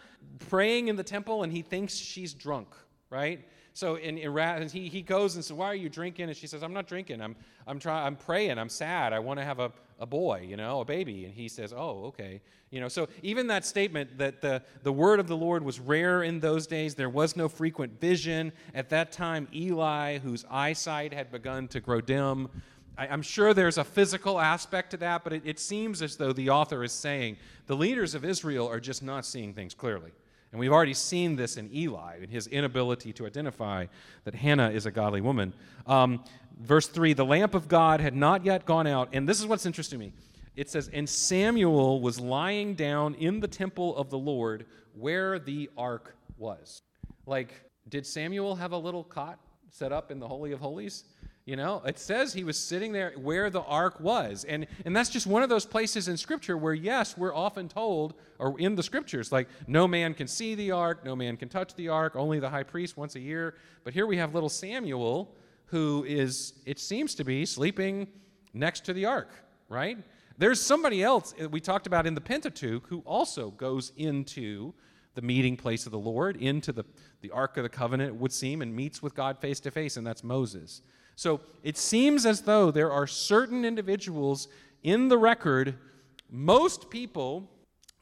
praying in the temple and he thinks she's drunk, right? So in, in, he, he goes and says, Why are you drinking? And she says, I'm not drinking. I'm, I'm, try, I'm praying. I'm sad. I want to have a, a boy, you know, a baby. And he says, Oh, okay. You know, so even that statement that the, the word of the Lord was rare in those days, there was no frequent vision. At that time, Eli, whose eyesight had begun to grow dim, I, am sure there's a physical aspect to that, but it, it seems as though the author is saying the leaders of Israel are just not seeing things clearly. And we've already seen this in Eli, in his inability to identify that Hannah is a godly woman. Um, verse 3 The lamp of God had not yet gone out. And this is what's interesting to me. It says, And Samuel was lying down in the temple of the Lord where the ark was. Like, did Samuel have a little cot set up in the Holy of Holies? You know, it says he was sitting there where the ark was. And, and that's just one of those places in Scripture where, yes, we're often told, or in the Scriptures, like, no man can see the ark, no man can touch the ark, only the high priest once a year. But here we have little Samuel, who is, it seems to be, sleeping next to the ark, right? There's somebody else uh, we talked about in the Pentateuch who also goes into the meeting place of the Lord, into the, the Ark of the Covenant, it would seem, and meets with God face to face, and that's Moses. So it seems as though there are certain individuals in the record, most people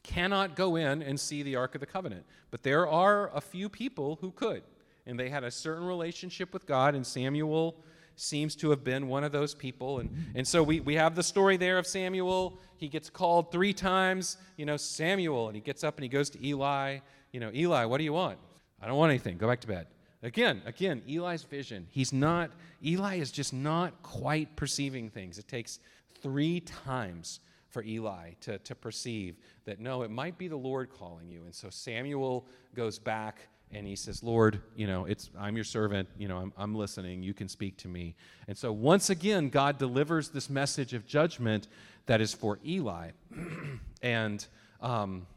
cannot go in and see the Ark of the Covenant, but there are a few people who could. And they had a certain relationship with God, and Samuel seems to have been one of those people. And, and so we, we have the story there of Samuel. He gets called three times, you know, Samuel, and he gets up and he goes to Eli. You know, Eli, what do you want? I don't want anything. Go back to bed. Again, again, Eli's vision. He's not, Eli is just not quite perceiving things. It takes three times for Eli to, to perceive that no, it might be the Lord calling you. And so Samuel goes back and he says, Lord, you know, it's I'm your servant, you know, I'm, I'm listening, you can speak to me. And so once again, God delivers this message of judgment that is for Eli. and um,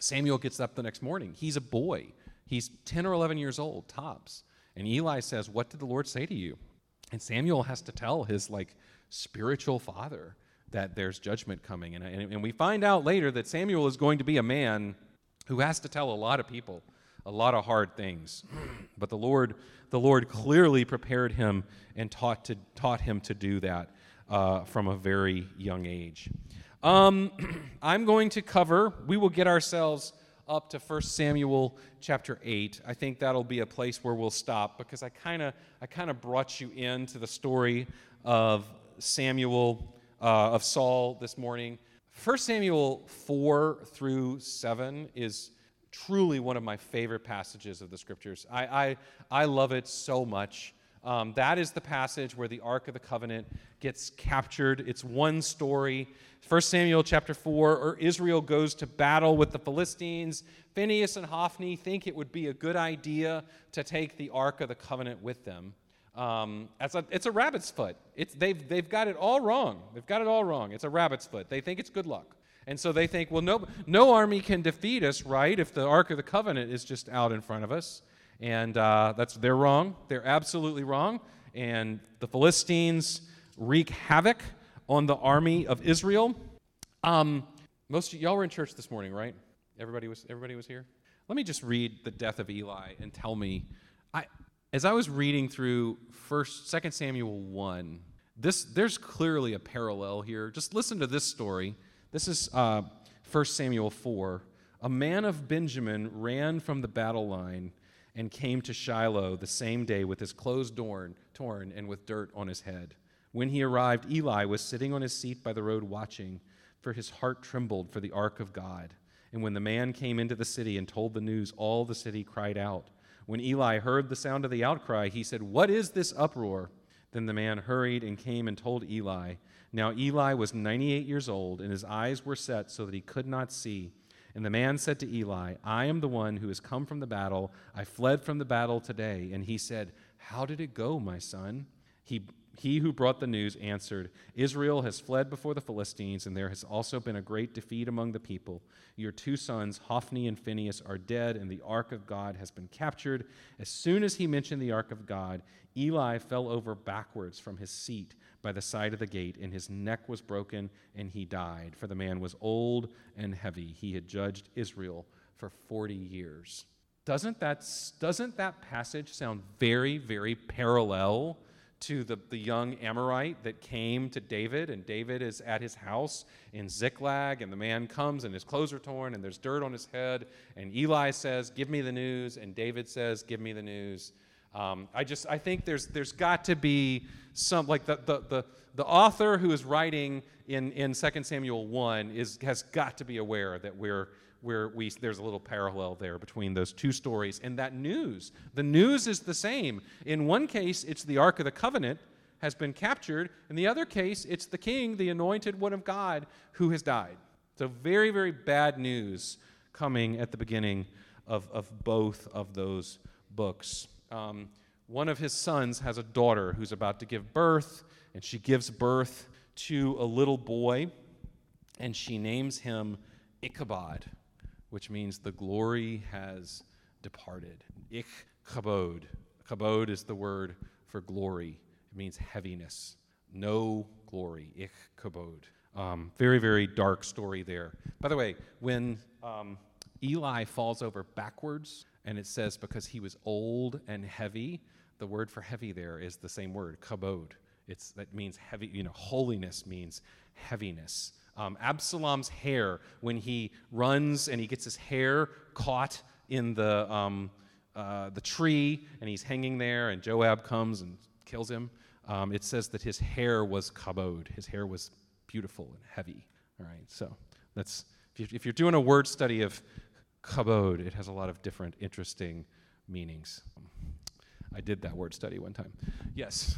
Samuel gets up the next morning. He's a boy. He's 10 or 11 years old, tops. And Eli says, What did the Lord say to you? And Samuel has to tell his like spiritual father that there's judgment coming. And, and, and we find out later that Samuel is going to be a man who has to tell a lot of people a lot of hard things. But the Lord, the Lord clearly prepared him and taught, to, taught him to do that uh, from a very young age. Um, I'm going to cover, we will get ourselves up to 1 Samuel chapter 8. I think that'll be a place where we'll stop because I kind of I kind of brought you into the story of Samuel uh, of Saul this morning. 1 Samuel 4 through 7 is truly one of my favorite passages of the scriptures. I, I, I love it so much. Um, that is the passage where the Ark of the Covenant gets captured. It's one story. 1 Samuel chapter 4, or Israel goes to battle with the Philistines. Phineas and Hophni think it would be a good idea to take the Ark of the Covenant with them. Um, it's, a, it's a rabbit's foot. It's, they've, they've got it all wrong. They've got it all wrong. It's a rabbit's foot. They think it's good luck. And so they think, well, no, no army can defeat us, right, if the Ark of the Covenant is just out in front of us. And uh, that's they're wrong. They're absolutely wrong. And the Philistines wreak havoc on the army of Israel. Um, most of y'all were in church this morning, right? Everybody was. Everybody was here. Let me just read the death of Eli and tell me. I, as I was reading through First, Second Samuel one, this there's clearly a parallel here. Just listen to this story. This is uh, 1 Samuel 4. A man of Benjamin ran from the battle line and came to Shiloh the same day with his clothes torn, torn and with dirt on his head. When he arrived, Eli was sitting on his seat by the road watching, for his heart trembled for the ark of God. And when the man came into the city and told the news, all the city cried out. When Eli heard the sound of the outcry, he said, What is this uproar? Then the man hurried and came and told Eli. Now Eli was 98 years old, and his eyes were set so that he could not see. And the man said to Eli, I am the one who has come from the battle. I fled from the battle today. And he said, How did it go, my son? He, he who brought the news answered, Israel has fled before the Philistines, and there has also been a great defeat among the people. Your two sons, Hophni and Phinehas, are dead, and the ark of God has been captured. As soon as he mentioned the ark of God, Eli fell over backwards from his seat by the side of the gate, and his neck was broken, and he died. For the man was old and heavy. He had judged Israel for 40 years. Doesn't that, doesn't that passage sound very, very parallel to the, the young Amorite that came to David? And David is at his house in Ziklag, and the man comes, and his clothes are torn, and there's dirt on his head. And Eli says, Give me the news. And David says, Give me the news. Um, I just I think there's there's got to be some like the the the, the author who is writing in in 2 Samuel 1 is has got to be aware that we're where we there's a little parallel there between those two stories and that news. The news is the same. In one case, it's the Ark of the Covenant has been captured. In the other case, it's the king, the anointed one of God, who has died. So very, very bad news coming at the beginning of, of both of those books. Um, one of his sons has a daughter who's about to give birth, and she gives birth to a little boy, and she names him Ichabod, which means the glory has departed. Ich kabod. Kabod is the word for glory. It means heaviness. No glory. Ich kabod. Um, very, very dark story there. By the way, when um, Eli falls over backwards and it says because he was old and heavy. The word for heavy there is the same word, kabod. It's, that means heavy, you know, holiness means heaviness. Um, Absalom's hair, when he runs and he gets his hair caught in the, um, uh, the tree and he's hanging there and Joab comes and kills him, um, it says that his hair was kabod. His hair was beautiful and heavy. All right, so that's, if you're doing a word study of kabod. It has a lot of different interesting meanings. I did that word study one time. Yes.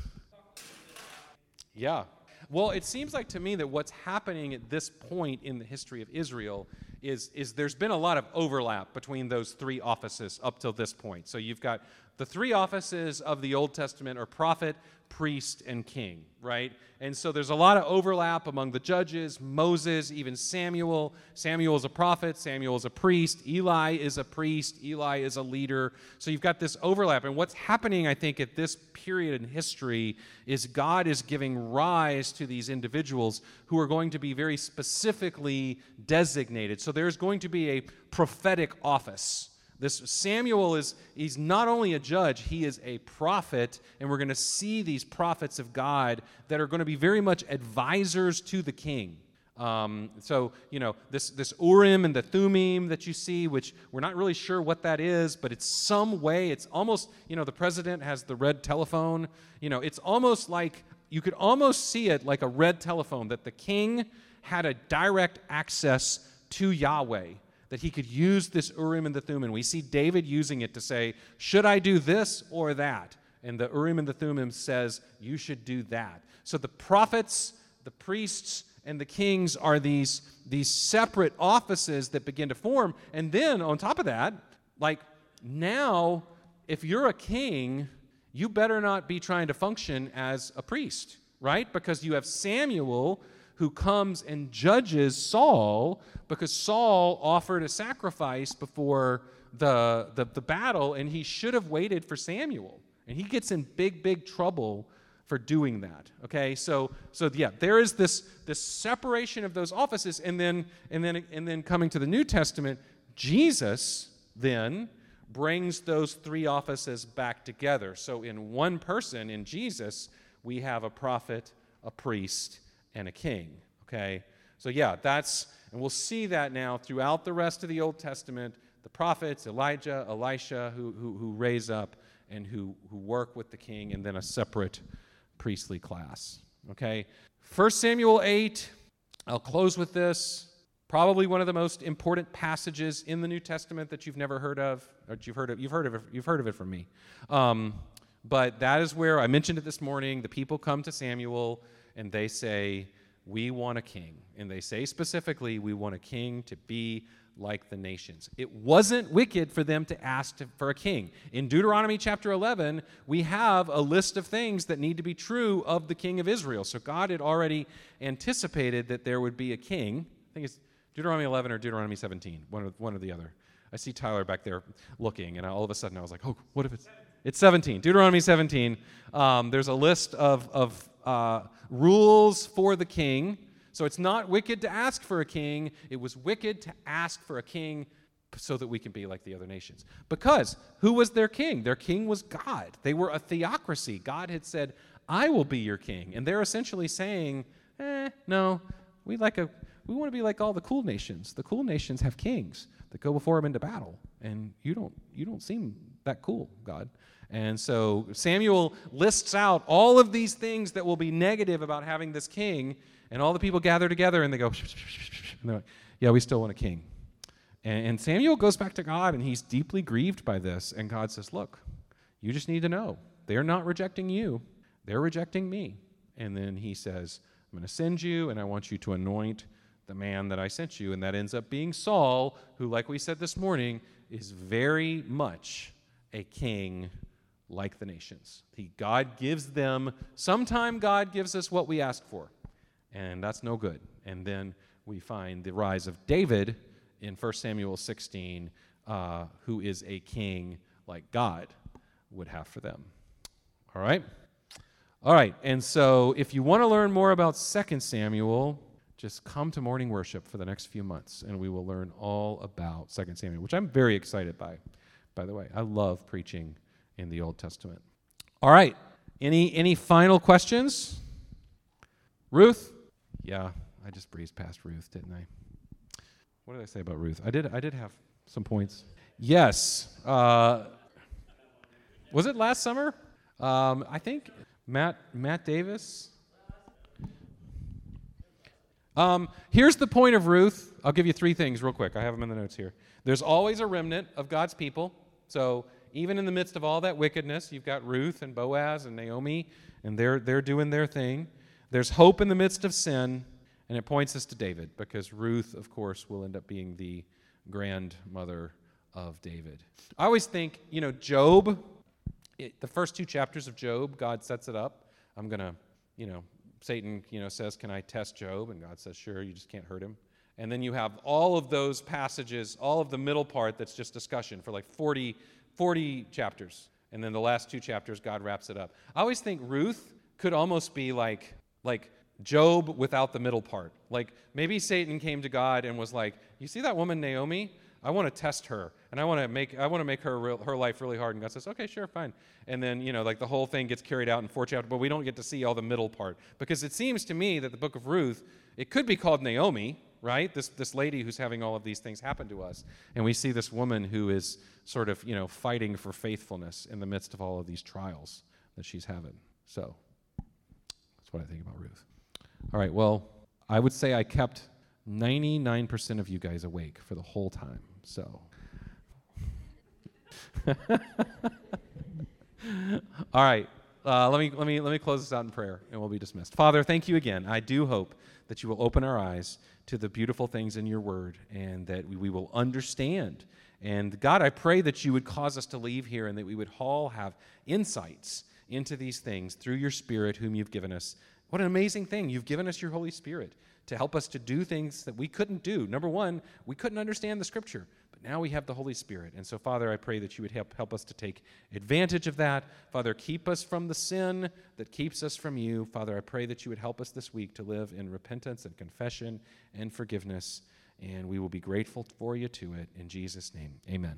Yeah. Well, it seems like to me that what's happening at this point in the history of Israel is, is there's been a lot of overlap between those three offices up till this point. So you've got the three offices of the Old Testament are prophet, priest, and king, right? And so there's a lot of overlap among the judges, Moses, even Samuel. Samuel is a prophet, Samuel is a priest, Eli is a priest, Eli is a leader. So you've got this overlap. And what's happening, I think, at this period in history is God is giving rise to these individuals who are going to be very specifically designated. So there's going to be a prophetic office this Samuel is he's not only a judge, he is a prophet, and we're going to see these prophets of God that are going to be very much advisors to the king. Um, so, you know, this, this Urim and the Thummim that you see, which we're not really sure what that is, but it's some way, it's almost, you know, the president has the red telephone. You know, it's almost like, you could almost see it like a red telephone, that the king had a direct access to Yahweh that he could use this Urim and the Thummim. We see David using it to say, Should I do this or that? And the Urim and the Thummim says, You should do that. So the prophets, the priests, and the kings are these, these separate offices that begin to form. And then on top of that, like now, if you're a king, you better not be trying to function as a priest, right? Because you have Samuel who comes and judges Saul because Saul offered a sacrifice before the, the, the battle and he should have waited for Samuel. And he gets in big, big trouble for doing that. Okay, so so yeah, there is this this separation of those offices, and then and then and then coming to the New Testament, Jesus then brings those three offices back together. So in one person, in Jesus, we have a prophet, a priest, and a king. Okay, so yeah, that's and we'll see that now throughout the rest of the Old Testament. The prophets, Elijah, Elisha, who, who, who raise up and who, who work with the king, and then a separate priestly class. Okay? 1 Samuel 8, I'll close with this. Probably one of the most important passages in the New Testament that you've never heard of, or you've heard of, you've heard of it, you've heard of it from me. Um, but that is where I mentioned it this morning. The people come to Samuel and they say, We want a king. And they say specifically, We want a king to be like the nations. It wasn't wicked for them to ask to, for a king. In Deuteronomy chapter 11, we have a list of things that need to be true of the king of Israel. So God had already anticipated that there would be a king. I think it's Deuteronomy 11 or Deuteronomy 17, one or, one or the other. I see Tyler back there looking, and all of a sudden I was like, oh, what if it's. It's 17. Deuteronomy 17. Um, there's a list of, of uh, rules for the king so it's not wicked to ask for a king, it was wicked to ask for a king so that we can be like the other nations. Because who was their king? Their king was God. They were a theocracy. God had said, I will be your king. And they're essentially saying, eh, no, we like a we want to be like all the cool nations. The cool nations have kings that go before them into battle. And you don't you don't seem that cool, God. And so Samuel lists out all of these things that will be negative about having this king, and all the people gather together and they go, and they're like, yeah, we still want a king. And, and Samuel goes back to God and he's deeply grieved by this. And God says, look, you just need to know they're not rejecting you, they're rejecting me. And then he says, I'm going to send you and I want you to anoint the man that I sent you. And that ends up being Saul, who, like we said this morning, is very much a king like the nations. He, God gives them, sometime God gives us what we ask for and that's no good. And then we find the rise of David in 1 Samuel 16, uh, who is a king like God would have for them. All right? All right, and so if you want to learn more about 2 Samuel, just come to morning worship for the next few months, and we will learn all about 2 Samuel, which I'm very excited by, by the way. I love preaching in the Old Testament. All right, any, any final questions? Ruth? Yeah, I just breezed past Ruth, didn't I? What did I say about Ruth? I did. I did have some points. Yes. Uh, was it last summer? Um, I think Matt Matt Davis. Um, here's the point of Ruth. I'll give you three things real quick. I have them in the notes here. There's always a remnant of God's people. So even in the midst of all that wickedness, you've got Ruth and Boaz and Naomi, and they're they're doing their thing. There's hope in the midst of sin, and it points us to David because Ruth, of course, will end up being the grandmother of David. I always think, you know, Job, it, the first two chapters of Job, God sets it up. I'm going to, you know, Satan, you know, says, Can I test Job? And God says, Sure, you just can't hurt him. And then you have all of those passages, all of the middle part that's just discussion for like 40, 40 chapters. And then the last two chapters, God wraps it up. I always think Ruth could almost be like like Job without the middle part. Like maybe Satan came to God and was like, "You see that woman Naomi? I want to test her, and I want to make I want to make her real, her life really hard." And God says, "Okay, sure, fine." And then you know, like the whole thing gets carried out in four chapters, but we don't get to see all the middle part because it seems to me that the book of Ruth it could be called Naomi, right? This this lady who's having all of these things happen to us, and we see this woman who is sort of you know fighting for faithfulness in the midst of all of these trials that she's having. So that's what I think about Ruth. All right, well, I would say I kept 99% of you guys awake for the whole time. So. All right. Uh, let me let me let me close this out in prayer, and we'll be dismissed. Father, thank you again. I do hope that you will open our eyes to the beautiful things in your Word, and that we, we will understand. And God, I pray that you would cause us to leave here, and that we would all have insights into these things through your Spirit, whom you've given us What an amazing thing. You've given us your Holy Spirit to help us to do things that we couldn't do. Number one, we couldn't understand the Scripture, now we have the Holy Spirit. And so, Father, I pray that you would help, help us to take advantage of that. Father, keep us from the sin that keeps us from you. Father, I pray that you would help us this week to live in repentance and confession and forgiveness. And we will be grateful for you to it. In Jesus' name, amen.